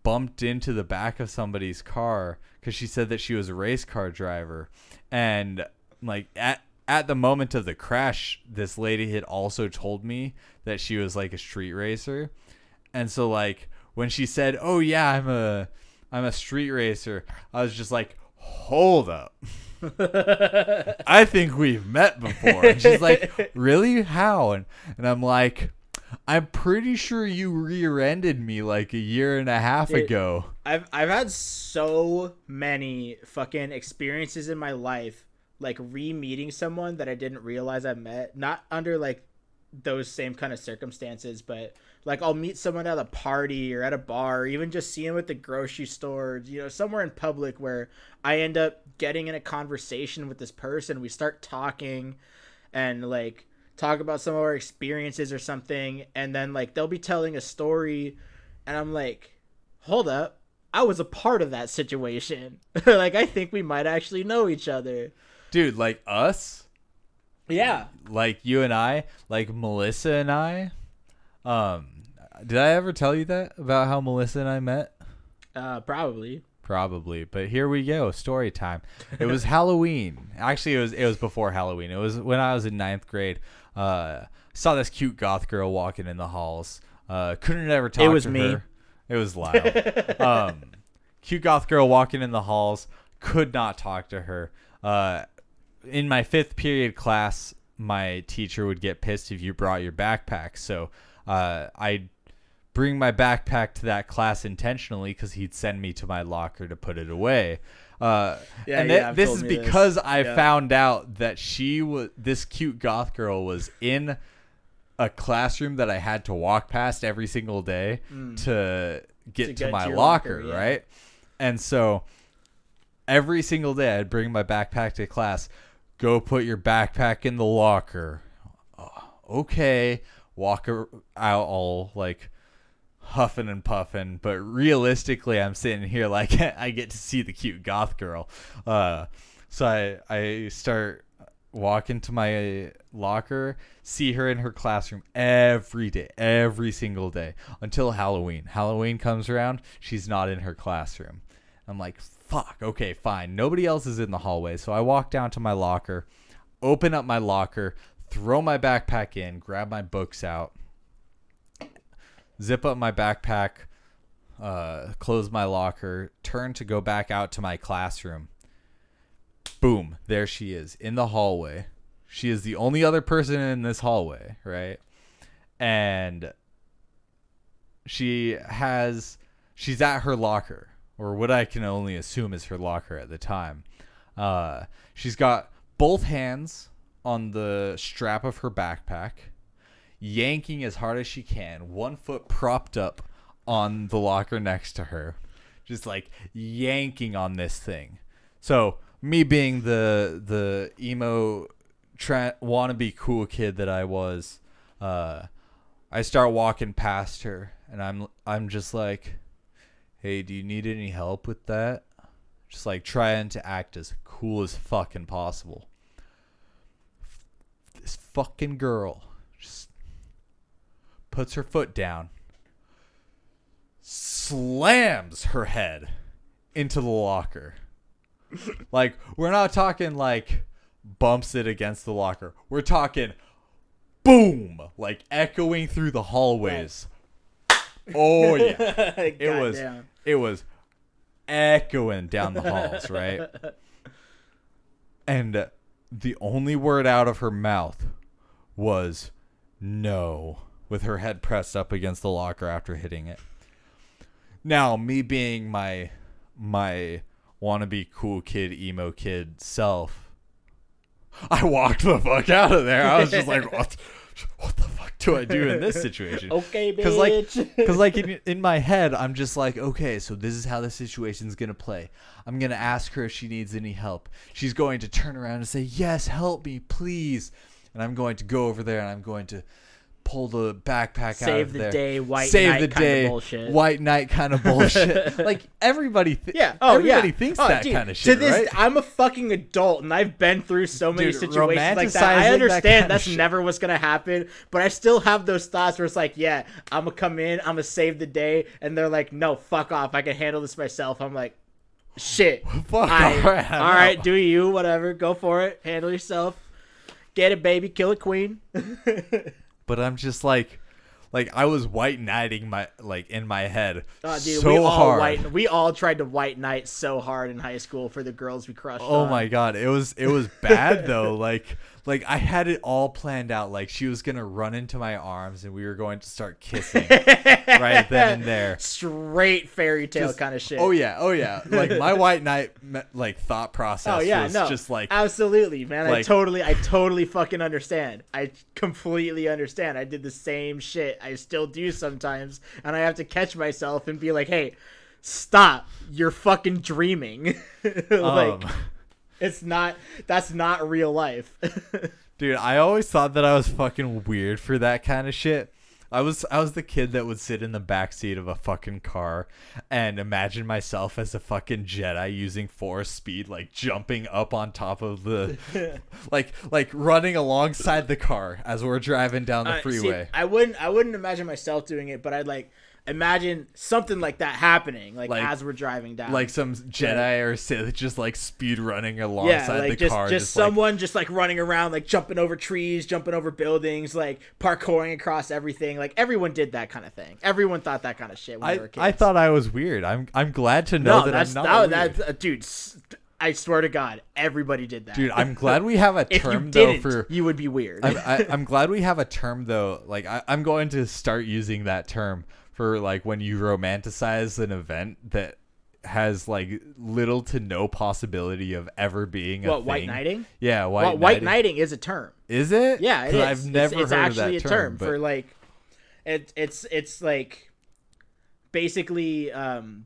bumped into the back of somebody's car because she said that she was a race car driver and like at at the moment of the crash this lady had also told me that she was like a street racer. And so like when she said oh yeah i'm a i'm a street racer i was just like hold up. I think we've met before. And she's like really? How? And, and i'm like I'm pretty sure you rear-ended me like a year and a half ago. I've I've had so many fucking experiences in my life, like re-meeting someone that I didn't realize I met, not under like those same kind of circumstances, but like I'll meet someone at a party or at a bar, or even just see them at the grocery store, you know, somewhere in public where I end up getting in a conversation with this person. We start talking, and like talk about some of our experiences or something and then like they'll be telling a story and I'm like, "Hold up. I was a part of that situation." like I think we might actually know each other. Dude, like us? Yeah. Like you and I, like Melissa and I. Um did I ever tell you that about how Melissa and I met? Uh probably. Probably, but here we go. Story time. It was Halloween. Actually, it was it was before Halloween. It was when I was in ninth grade. Uh, saw this cute goth girl walking in the halls. Uh, couldn't ever talk to her. It was to me. her. It was loud. um, cute goth girl walking in the halls. Could not talk to her. Uh, in my fifth period class, my teacher would get pissed if you brought your backpack. So uh, I bring my backpack to that class intentionally because he'd send me to my locker to put it away. Uh, Yeah, and yeah, thi- this is me this. because I Yeah. found out that she was this cute goth girl was in a classroom that I had to walk past every single day to get Mm. To to, get my to locker, locker, right? And so every single day I'd bring my backpack to class. Go put your backpack in the locker. Oh, okay. Walk out all like huffing and puffing, but realistically, I'm sitting here like I get to see the cute goth girl. Uh, so I I start walking to my locker, see her in her classroom every day, every single day until Halloween. Halloween comes around, she's not in her classroom. I'm like, fuck, okay, fine. Nobody else is in the hallway. So I walk down to my locker, open up my locker, throw my backpack in, grab my books out, zip up my backpack, uh, close my locker, turn to go back out to my classroom. Boom, there she is in the hallway. She is the only other person in this hallway, right? And she has she's at her locker or what I can only assume is her locker at the time. Uh, she's got both hands on the strap of her backpack, yanking as hard as she can, one foot propped up on the locker next to her, just like yanking on this thing. So me being the the emo tra- wannabe cool kid that I was, uh, I start walking past her, and I'm I'm just like, "Hey, do you need any help with that?" Just like trying to act as cool as fucking possible. This fucking girl puts her foot down, slams her head into the locker. like we're not talking like bumps it against the locker. We're talking boom, like echoing through the hallways. Oh yeah. It was Goddamn. it was echoing down the halls, right? And the only word out of her mouth was no, with her head pressed up against the locker after hitting it. Now, me being my my wannabe cool kid, emo kid self, I walked the fuck out of there. I was just like, what? What the fuck do I do in this situation? Okay, bitch. Because like, because like in, in my head, I'm just like, okay, so this is how the situation's gonna play. I'm gonna ask her if she needs any help. She's going to turn around and say, "Yes, help me, please." And I'm going to go over there and I'm going to pull the backpack out Save of the there. day, white Save knight the kinda bullshit. white knight kind of bullshit. like everybody, th- Yeah. Oh, everybody yeah. thinks Oh, that dude, kind of shit, To this, right? I'm a fucking adult, and I've been through so many Dude, situations like that. I understand kinda that's never what's gonna happen, but I still have those thoughts where it's like, yeah, I'm gonna come in, I'm gonna save the day, and they're like, no, fuck off, I can handle this myself. I'm like, shit. Fuck I- all right, all right do you, whatever, go for it, handle yourself. Get it, baby, kill a queen. but I'm just like, like I was white knighting my like in my head Oh, dude, so we all hard. white, we all tried to white knight so hard in high school for the girls we crushed. Oh on. my god, it was it was bad though. Like like I had it all planned out. Like she was gonna run into my arms and we were going to start kissing right then and there. Straight fairy tale Just- kind of shit. Oh yeah, oh yeah. Like my white knight like thought process Oh yeah, was no, just like absolutely, man. I totally, I totally fucking understand. I completely understand. I did the same shit. I still do sometimes, and I have to catch myself and be like, "Hey, stop! You're fucking dreaming." like um, it's not. That's not real life. Dude, I always thought that I was fucking weird for that kind of shit. I was I was the kid that would sit in the back seat of a fucking car and imagine myself as a fucking Jedi using force speed, like jumping up on top of the, like like running alongside the car as we're driving down the Uh, see, freeway. I wouldn't. I wouldn't imagine myself doing it, but I'd like imagine something like that happening, like, Like- as we're driving down, like some Jedi or Sith just like speed running yeah, alongside like the just car, just, like- someone just like running around, like jumping over trees, jumping over buildings, like parkouring across everything. Like everyone did that kind of thing. Everyone thought that kind of shit when I, were kids. I thought I was weird. I'm I'm glad to know no, that that's I'm not that, weird. that's uh, dude. s- I swear to God, everybody did that. Dude, I'm glad we have a term though for you would be weird. I'm, I, I'm glad we have a term though. Like I, I'm going to start using that term for like when you romanticize an event that has like little to no possibility of ever being a what white thing. knighting? Yeah, white Well, white knighting. knighting is a term. Is it? Yeah, it is. I've It's- never it's, heard actually of that a term, for but- like it, it's it's like basically um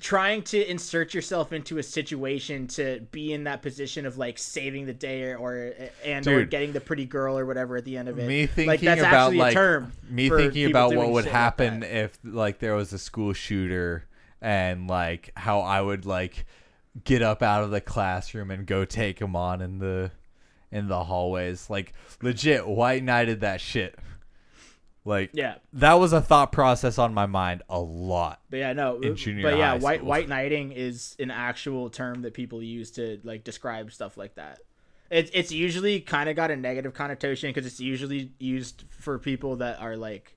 trying to insert yourself into a situation to be in that position of like saving the day or, or and or getting the pretty girl or whatever at the end of it. me thinking like that's about like term. me thinking about what would shit like happen if like there was a school shooter and like how I would like get up out of the classroom and go take him on in the in the hallways like legit white knighted that shit like Yeah, that was a thought process on my mind a lot but yeah, no. In uh, junior but yeah, white school. white knighting is an actual term that people use to like describe stuff like that. It's it's usually kind of got a negative connotation because it's usually used for people that are like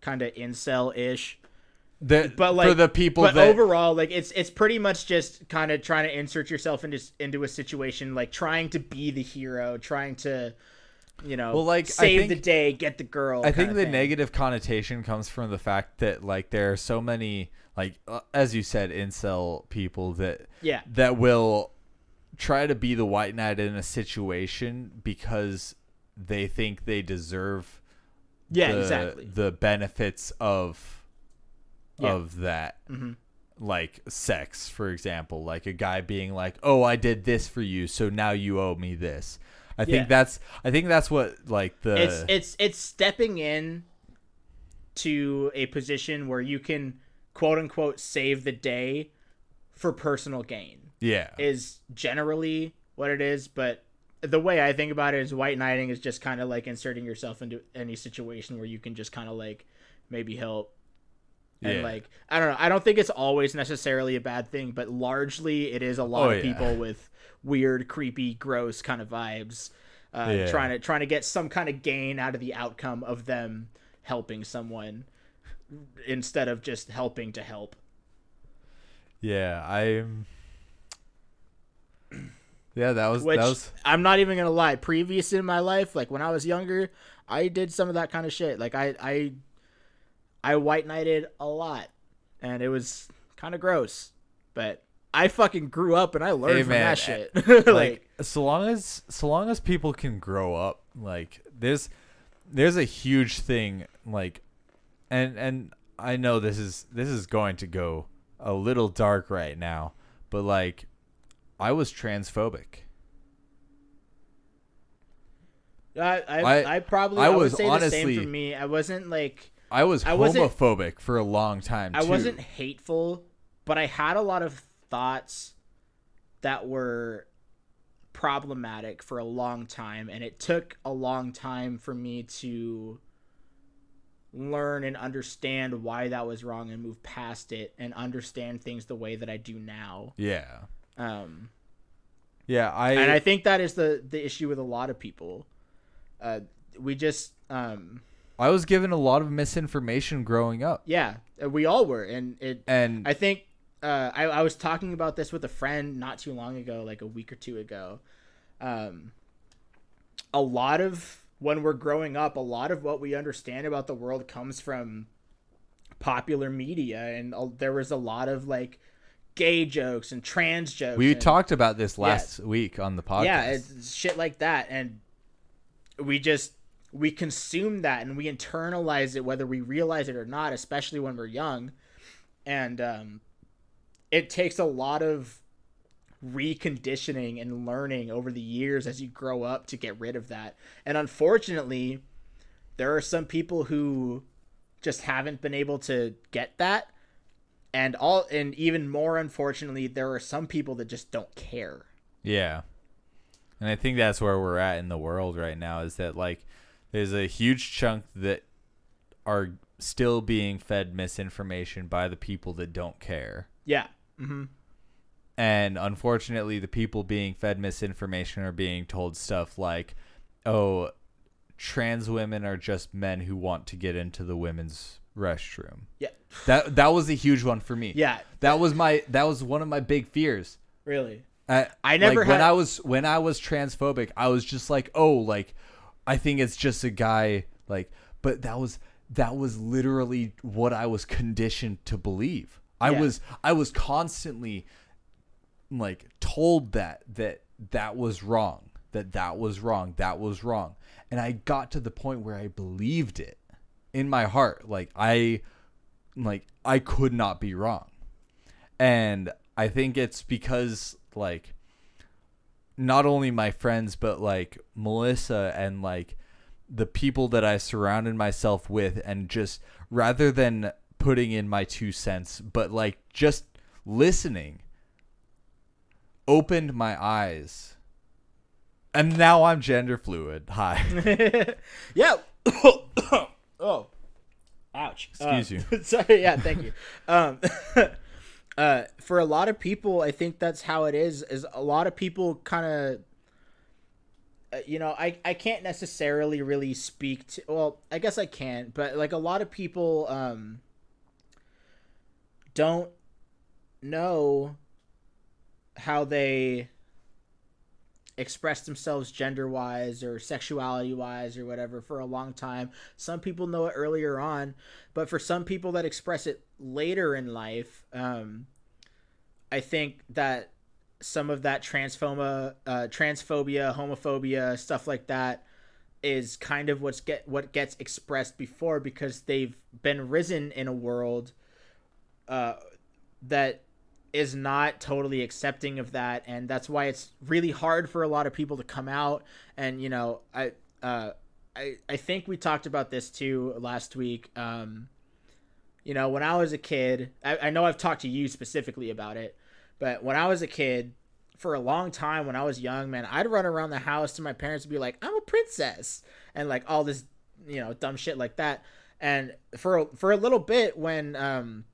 kind of incel ish. the, But like for the people but that overall, like it's it's pretty much just kind of trying to insert yourself into into a situation, like trying to be the hero, trying to, you know, Well, like, I save think- the day, get the girl. I think the thing. negative connotation comes from the fact that like there are so many like uh, as you said incel people that Yeah. that will try to be the white knight in a situation because they think they deserve Yeah, the, exactly. the benefits of Yeah. of that Mhm. like sex for example like a guy being like oh i did this for you so now you owe me this i think Yeah. that's i think that's what like the it's it's it's stepping in to a position where you can quote unquote save the day for personal gain yeah is generally what it is but the way i think about it is white knighting is just kind of like inserting yourself into any situation where you can just kind of like maybe help and Yeah. like i don't know i don't think it's always necessarily a bad thing but largely it is a lot Oh, of yeah. people with weird creepy gross kind of vibes uh, Yeah. trying to trying to get some kind of gain out of the outcome of them helping someone instead of just helping to help Yeah, I'm. Yeah, that was which that was. i'm not even gonna lie previous in my life like when i was younger i did some of that kind of shit like i i i white knighted a lot and it was kind of gross but i fucking grew up and i learned Hey, from that shit eh, Like, like so long as so long as people can grow up, like there's there's a huge thing like, and and I know this is this is going to go a little dark right now, but like, I was transphobic. I I, I- I probably I I, would was say the same honestly- for me. I wasn't like I was I wasn't- homophobic for a long time. Too. I wasn't hateful, but I had a lot of thoughts that were problematic for a long time and it took a long time for me to learn and understand why that was wrong and move past it and understand things the way that I do now. Yeah. Um Yeah. I. and I think that is the the issue with a lot of people. Uh we just um I was given a lot of misinformation growing up, yeah, we all were and it and I think uh, I, I was talking about this with a friend not too long ago, like a week or two ago. Um, a lot of when we're growing up, a lot of what we understand about the world comes from popular media, and uh, there was a lot of like gay jokes and trans jokes. we and- talked about this last week on the podcast. yeah, it's shit like that, and we just we consume that and we internalize it whether we realize it or not, especially when we're young, and um, it takes a lot of reconditioning and learning over the years as you grow up to get rid of that. And unfortunately, there are some people who just haven't been able to get that. And all and even more unfortunately, there are some people that just don't care. Yeah. And I think that's where we're at in the world right now is that like there's a huge chunk that are still being fed misinformation by the people that don't care. Yeah. Mm-hmm. And unfortunately, the people being fed misinformation are being told stuff like, "Oh, trans women are just men who want to get into the women's restroom." Yeah. That that was a huge one for me. Yeah. That was my that was one of my big fears. Really. I, I never like, when I was when I was transphobic, I was just like, oh, like I think it's just a guy, like, but that was that was literally what I was conditioned to believe. I Yeah. was I was constantly like told that that that was wrong, that that was wrong, that was wrong, and I got to the point where I believed it in my heart, like I like I could not be wrong and I think it's because like not only my friends but like Melissa and like the people that I surrounded myself with and just rather than putting in my two cents but like just listening opened my eyes and now I'm gender fluid hi yeah. oh. Ouch. Excuse Uh, you. Sorry. Yeah. Thank you. Um, uh, for a lot of people, I think that's how it is. Is a lot of people kind of. Uh, you know, I, I can't necessarily really speak to. Well, I guess I can, but like a lot of people um, don't know how they express themselves gender wise or sexuality wise or whatever for a long time. Some people know it earlier on, but for some people that express it later in life, um, I think that some of that transphobia, uh, transphobia, homophobia, stuff like that is kind of what's get what gets expressed before because they've been risen in a world uh, that is not totally accepting of that and that's why it's really hard for a lot of people to come out. And you know i uh i i think we talked about this too last week. Um you know when i was a kid i, I know i've talked to you specifically about it but when i was a kid for a long time when i was young man i'd run around the house to my parents and be like i'm a princess and like all this you know dumb shit like that. And for for a little bit when um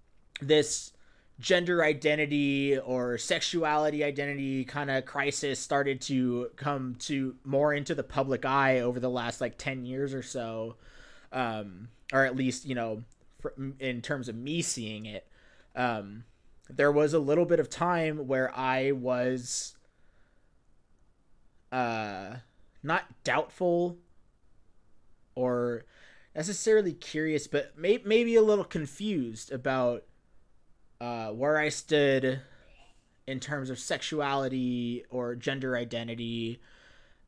this gender identity or sexuality identity kind of crisis started to come to more into the public eye over the last like 10 years or so. Um or at least you know for, in terms of me seeing it. Um there was a little bit of time where i was uh not doubtful or necessarily curious but may- maybe a little confused about uh, where I stood in terms of sexuality or gender identity.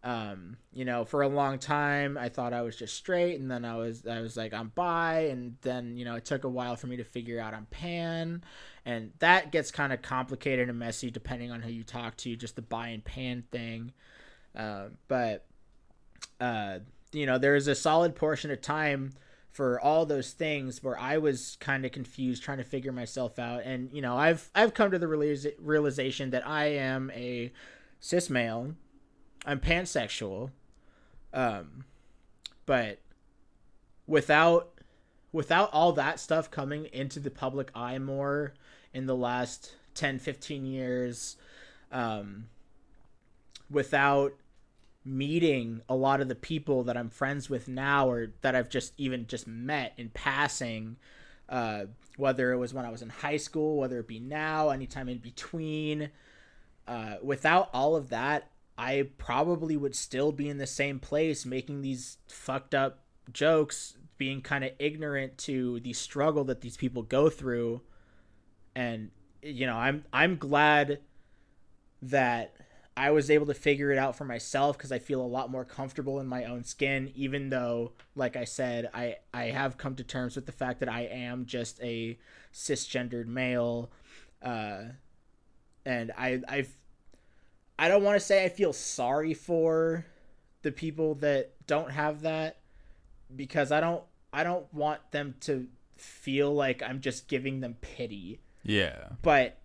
Um, you know, for a long time, I thought I was just straight, and then I was I was like I'm bi, and then you know it took a while for me to figure out I'm pan, and that gets kind of complicated and messy depending on who you talk to, just the bi and pan thing. Uh, but uh, you know, there was a solid portion of time for all those things where I was kind of confused, trying to figure myself out. And you know, I've I've come to the realiza- realization that I am a cis male. I'm pansexual. Um, but without without all that stuff coming into the public eye more in the last 10 15 years um, without meeting a lot of the people that I'm friends with now or that I've just even just met in passing uh, whether it was when I was in high school whether it be now anytime in between uh, without all of that I probably would still be in the same place making these fucked up jokes being kind of ignorant to the struggle that these people go through. And you know i'm i'm glad that i was able to figure it out for myself because i feel a lot more comfortable in my own skin even though like i said i i have come to terms with the fact that i am just a cisgendered male uh and i i've i don't want to say i feel sorry for the people that don't have that because I don't I don't want them to feel like I'm just giving them pity. Yeah. But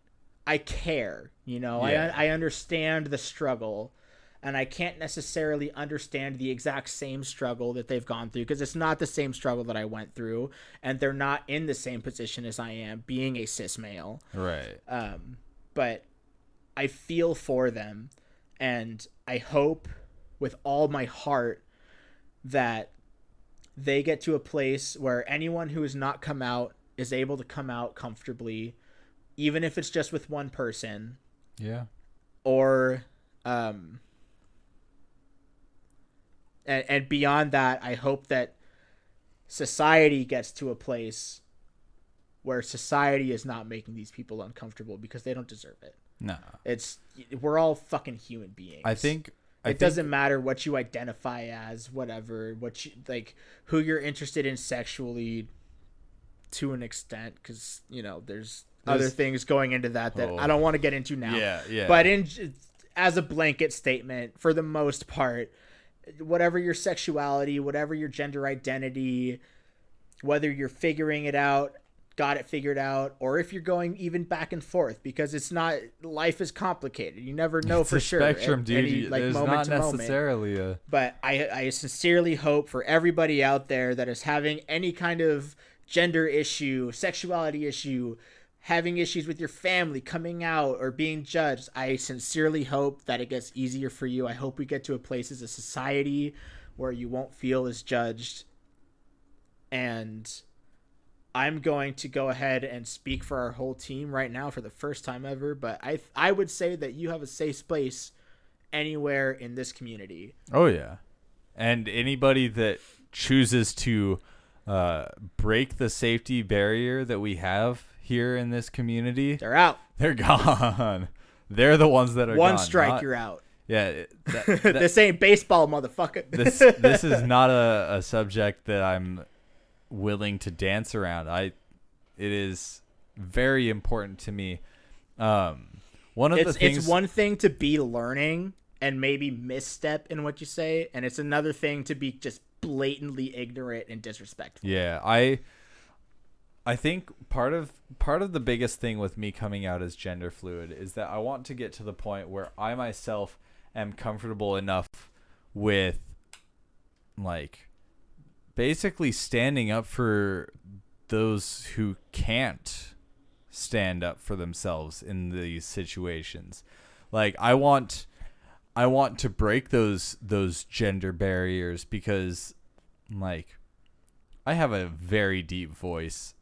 I care, you know. Yeah. I I understand the struggle and I can't necessarily understand the exact same struggle that they've gone through because it's not the same struggle that I went through and they're not in the same position as I am being a cis male. Right. Um, but I feel for them, and I hope with all my heart that they get to a place where anyone who has not come out is able to come out comfortably, even if it's just with one person, Yeah. or um, and, and beyond that, I hope that society gets to a place where society is not making these people uncomfortable because they don't deserve it. No. It's we're all fucking human beings. I think I it think, doesn't matter what you identify as, whatever, what you like, who you're interested in sexually, to an extent, because you know there's, other things going into that that Oh. I don't want to get into now. Yeah, yeah. But in as a blanket statement, for the most part, whatever your sexuality, whatever your gender identity, whether you're figuring it out, got it figured out, or if you're going even back and forth, because it's not life is complicated. You never know it's for a sure. spectrum, dude. any, like, There's moment not to moment. necessarily a But I, I sincerely hope for everybody out there that is having any kind of gender issue, sexuality issue, having issues with your family, coming out or being judged. I sincerely hope that it gets easier for you. I hope we get to a place as a society where you won't feel as judged. And I'm going to go ahead and speak for our whole team right now for the first time ever. But I, I would say that you have a safe place anywhere in this community. Oh yeah, and anybody that chooses to uh, break the safety barrier that we have here in this community, They're out. they're gone. They're the ones that are One gone, strike, not- you're out. Yeah, that, that- this ain't baseball, motherfucker. this this is not a, a subject that I'm willing to dance around. I it is very important to me. Um, one of it's the things it's one thing to be learning and maybe misstep in what you say, and it's another thing to be just blatantly ignorant and disrespectful. Yeah, I I think part of part of the biggest thing with me coming out as gender fluid is that I want to get to the point where I myself am comfortable enough with like basically standing up for those who can't stand up for themselves in these situations. Like I want I want to break those those gender barriers because like I have a very deep voice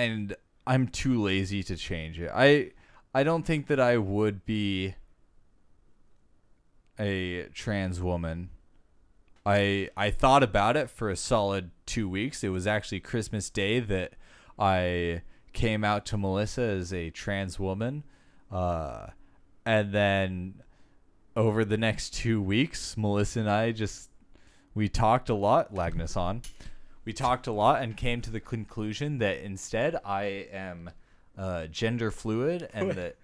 and I'm too lazy to change it. I I don't think that I would be a trans woman. I I thought about it for a solid 2 weeks. It was actually Christmas Day that I came out to Melissa as a trans woman. Uh and then over the next 2 weeks, Melissa and I just we talked a lot, Lagnason. We talked a lot and came to the conclusion that instead I am uh, gender fluid and that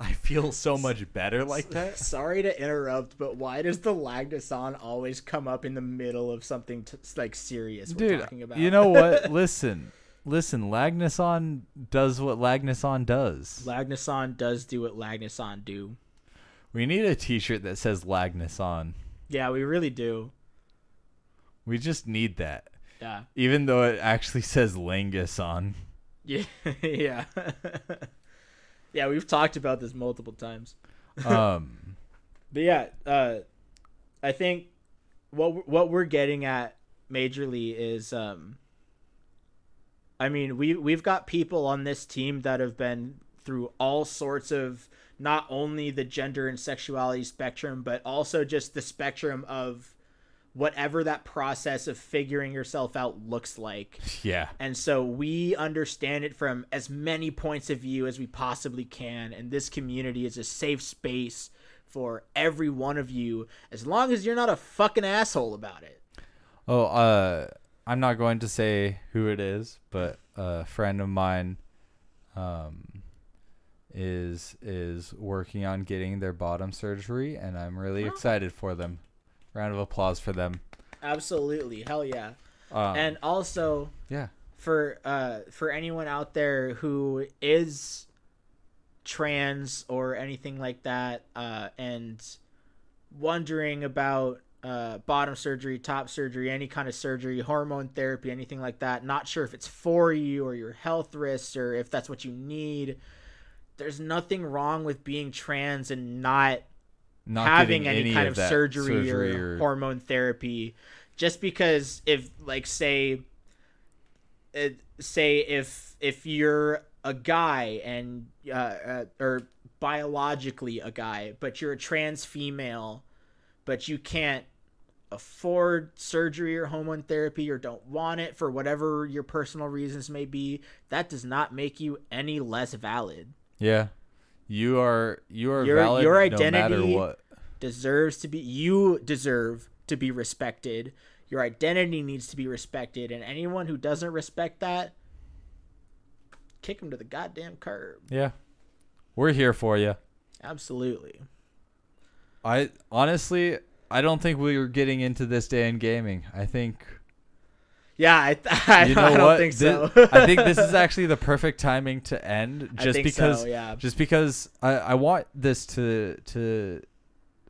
I feel so much better like that. Sorry to interrupt, but why does the Lagnason always come up in the middle of something t- like serious we're Dude, talking about? you know what? listen, listen. Lagnason does what Lagnason does. Lagnason does do what Lagnason do. We need a T-shirt that says Lagnason. Yeah, we really do. We just need that, Yeah. even though it actually says Langason. Yeah. yeah. yeah, we've talked about this multiple times. Um, But yeah, uh, I think what what we're getting at majorly is, um, I mean, we we've got people on this team that have been through all sorts of not only the gender and sexuality spectrum, but also just the spectrum of whatever that process of figuring yourself out looks like. yeah, And so we understand it from as many points of view as we possibly can. And this community is a safe space for every one of you, as long as you're not a fucking asshole about it. Oh, uh, I'm not going to say who it is, but a friend of mine, um, is is working on getting their bottom surgery, and I'm really excited for them. Round of applause for them. Absolutely. Hell yeah. Um, and also, yeah, for uh for anyone out there who is trans or anything like that uh and wondering about uh bottom surgery top surgery any kind of surgery hormone therapy anything like that not sure if it's for you or your health risks or if that's what you need there's nothing wrong with being trans and not not having getting any, kind of, that surgery, or, hormone therapy just because if like say it, say if if you're a guy and uh, uh, or biologically a guy but you're a trans female but you can't afford surgery or hormone therapy or don't want it for whatever your personal reasons may be that does not make you any less valid. Yeah, you are you are Your- valid your no matter identity- what. deserves to be you deserve to be respected your identity needs to be respected and anyone who doesn't respect that kick them to the goddamn curb Yeah, we're here for you. absolutely I honestly, I don't think we were getting into this day in gaming. I think yeah i, I, you know I don't what? think Thi- so I think this is actually the perfect timing to end, just because, so, yeah just because I, I want this to to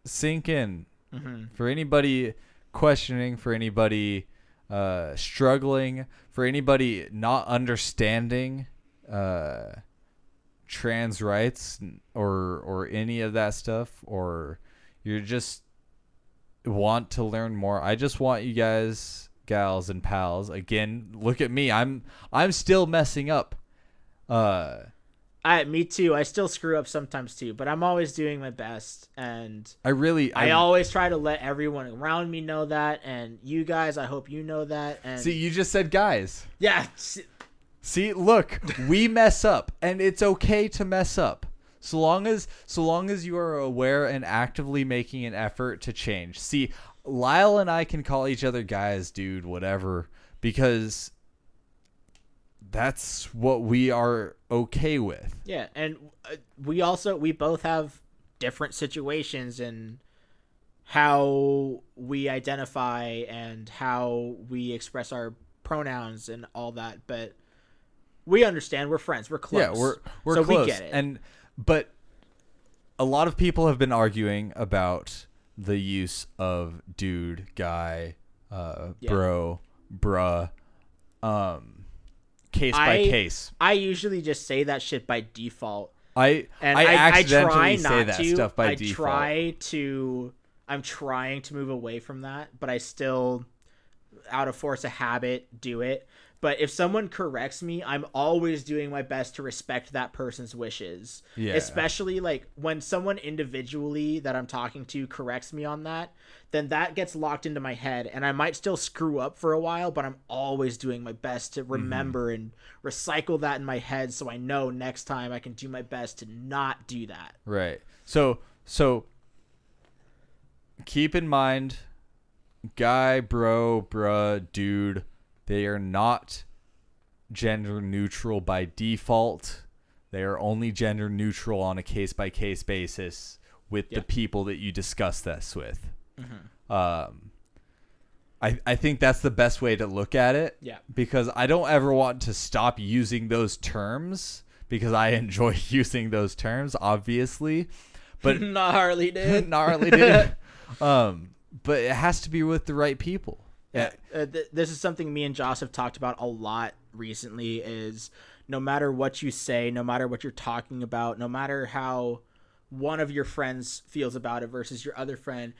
sink in hmm for anybody questioning, for anybody uh, struggling, for anybody not understanding uh, trans rights or or any of that stuff, or you're just want to learn more. I just want you guys, gals and pals, again, look at me. I'm I'm still messing up. Uh I, me too. I still screw up sometimes too, but I'm always doing my best, and I really I, I, always try to let everyone around me know that, and you guys, I hope you know that. And see you just said guys. yeah, See, look, we mess up, and it's okay to mess up. So long as so long as you are aware and actively making an effort to change. See, Lyle and I can call each other guys, dude, whatever, because that's what we are okay with. Yeah, and uh, we also we both have different situations and how we identify and how we express our pronouns and all that, but we understand we're friends, we're close. Yeah, we're we're so close. we get it. And but a lot of people have been arguing about the use of dude, guy, uh, Yeah. bro, bruh, um, case by case. I usually just say that shit by default. I and I, I, I, accidentally try say not that to. stuff by I default. try to. I'm trying to move away from that, but I still, out of force of habit, do it. But if someone corrects me, I'm always doing my best to respect that person's wishes. Yeah. Especially like when someone individually that I'm talking to corrects me on that, then that gets locked into my head and I might still screw up for a while, but I'm always doing my best to mm-hmm. remember and recycle that in my head so I know next time I can do my best to not do that. Right. So so keep in mind guy, bro, bruh, dude, they are not gender neutral by default. They are only gender neutral on a case by case basis with Yeah. the people that you discuss this with. Mm-hmm. Um, I I think that's the best way to look at it Yeah. because I don't ever want to stop using those terms because I enjoy using those terms, obviously. But gnarly, dude. gnarly dude. um, but it has to be with the right people. Yeah, uh, th- this is something me and Joss have talked about a lot recently. Is no matter what you say, no matter what you're talking about, no matter how one of your friends feels about it versus your other friend,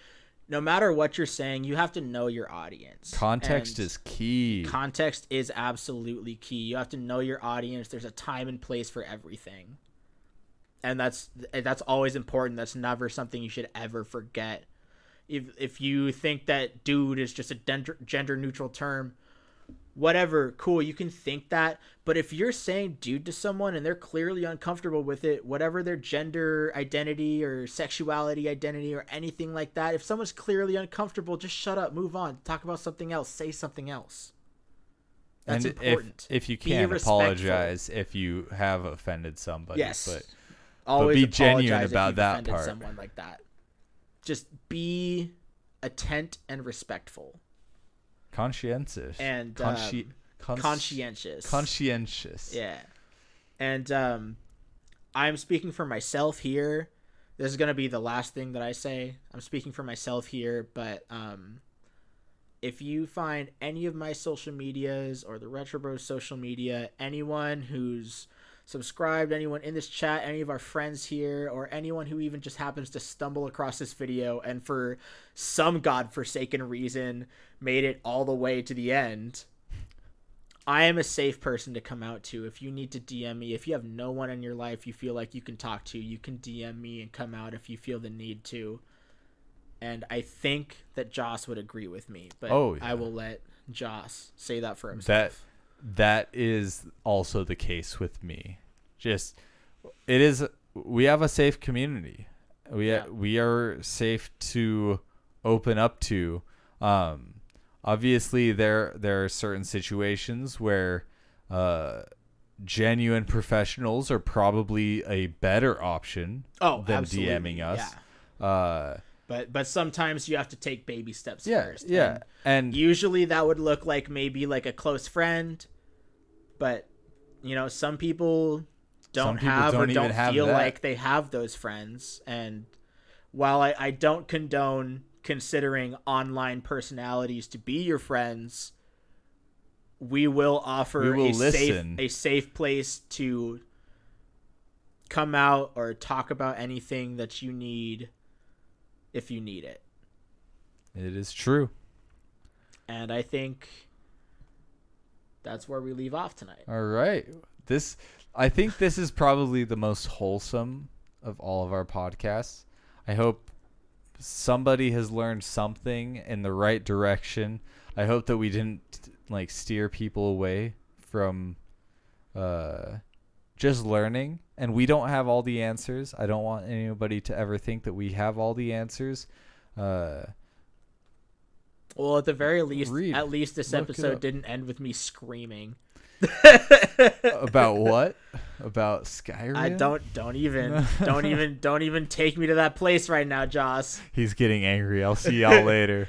no matter what you're saying, you have to know your audience. Context And is key. context is absolutely key. You have to know your audience. There's a time and place for everything, and that's that's always important. That's never something you should ever forget. If if you think that dude is just a gender gender neutral term, whatever, cool, you can think that. But if you're saying dude to someone and they're clearly uncomfortable with it, whatever their gender identity or sexuality identity or anything like that, if someone's clearly uncomfortable, just shut up, move on, talk about something else, say something else. That's and important. if if you can respectful. apologize if you have offended somebody. yes, But always be genuine about that part. Someone like that, just be attent and respectful conscientious. and Consci- um, cons- conscientious. conscientious. Yeah. And um I'm speaking for myself here. This is going to be the last thing that I say. I'm speaking for myself here, but um if you find any of my social medias or the Retro Bros social media, anyone who's subscribed, anyone in this chat, any of our friends here, or anyone who even just happens to stumble across this video and for some godforsaken reason made it all the way to the end, I am a safe person to come out to. If you need to DM me, if you have no one in your life you feel like you can talk to, you can DM me and come out if you feel the need to. And I think that Joss would agree with me, but Oh, yeah. I will let Joss say that for himself. that is also the case with me. Just it is we have a safe community. We Yeah. we are safe to open up to. Um obviously there there are certain situations where uh genuine professionals are probably a better option oh, than absolutely. DMing us. Yeah. Uh But but sometimes you have to take baby steps yeah, first. yeah. And And usually that would look like maybe like a close friend, but you know, some people don't Some people have or don't even don't have feel that. like they have those friends. And while I, I don't condone considering online personalities to be your friends, we will offer We will a safe listen. a safe place to come out or talk about anything that you need if you need it. it is true. And I think that's where we leave off tonight. All right. This I think this is probably the most wholesome of all of our podcasts. I hope somebody has learned something in the right direction. I hope that we didn't like steer people away from uh just learning and we don't have all the answers. I don't want anybody to ever think that we have all the answers. Uh Well, at the very least, Read. at least this Look episode didn't end with me screaming. about what? About Skyrim? I don't don't even don't even don't even take me to that place right now, Joss. He's getting angry. I'll see y'all later.